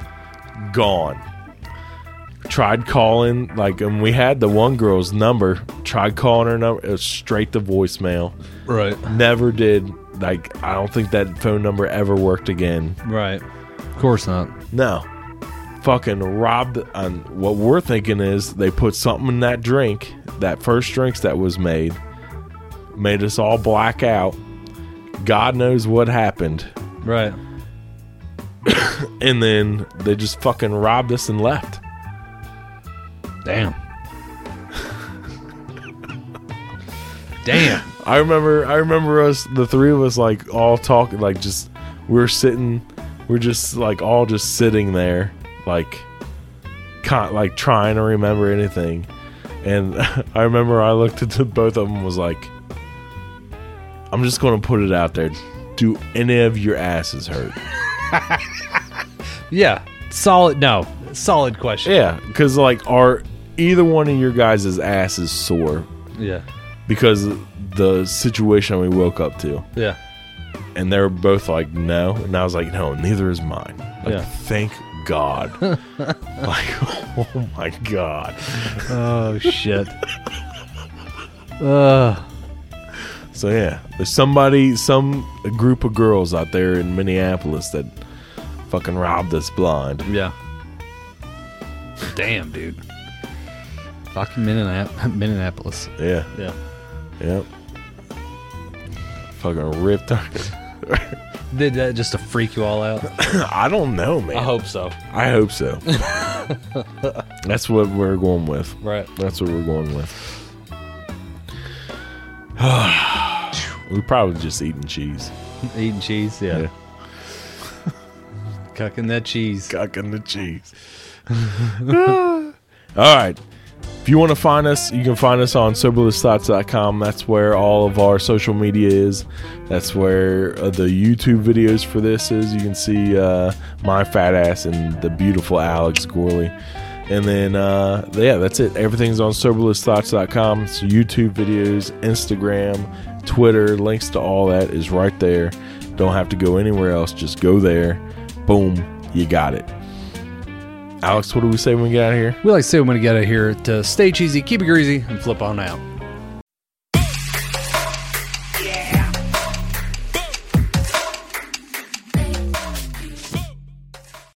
Gone. Tried calling, like, and we had the one girl's number. Tried calling her number, it was straight to voicemail. Right. Never did. Like, I don't think that phone number ever worked again. Right. Of course not. No. Fucking robbed. And what we're thinking is they put something in that drink, that first drinks that was made, made us all black out. God knows what happened. Right. And then they just fucking robbed us and left. Damn. Damn. I remember I remember us the three of us like all talking like just we're sitting we're just like all just sitting there like con- like trying to remember anything. And I remember I looked at both of them and was like I'm just going to put it out there. Do any of your asses hurt? Yeah. Solid. No. Solid question. Yeah, cuz like are either one of your guys' asses sore Yeah. because the situation we woke up to? Yeah. and they were both like no and i was like no neither is mine like Yeah. thank god like oh my god Oh shit. uh. so yeah there's somebody some group of girls out there in minneapolis that fucking robbed us blind Yeah. Damn, dude. Fucking Minneapolis. yeah Yeah. yep fucking ripped our Did that just to freak you all out? i don't know man I hope so. i hope so that's what we're going with Right. that's what we're going with We're probably just eating cheese Eating cheese. Yeah. Yeah. Cucking that cheese. Cucking the cheese. all right. If you want to find us, you can find us on soberlessthoughts.com. That's where all of our social media is. That's where uh, the YouTube videos for this is. You can see uh, my fat ass and the beautiful Alex Gorley. And then, uh, yeah, that's it. Everything's on soberlessthoughts.com. So YouTube videos, Instagram, Twitter, links to all that is right there. Don't have to go anywhere else. Just go there. Boom, you got it. Alex, what do we say when we get out of here? We like to say when we get out of here to stay cheesy, keep it greasy, and flip on out.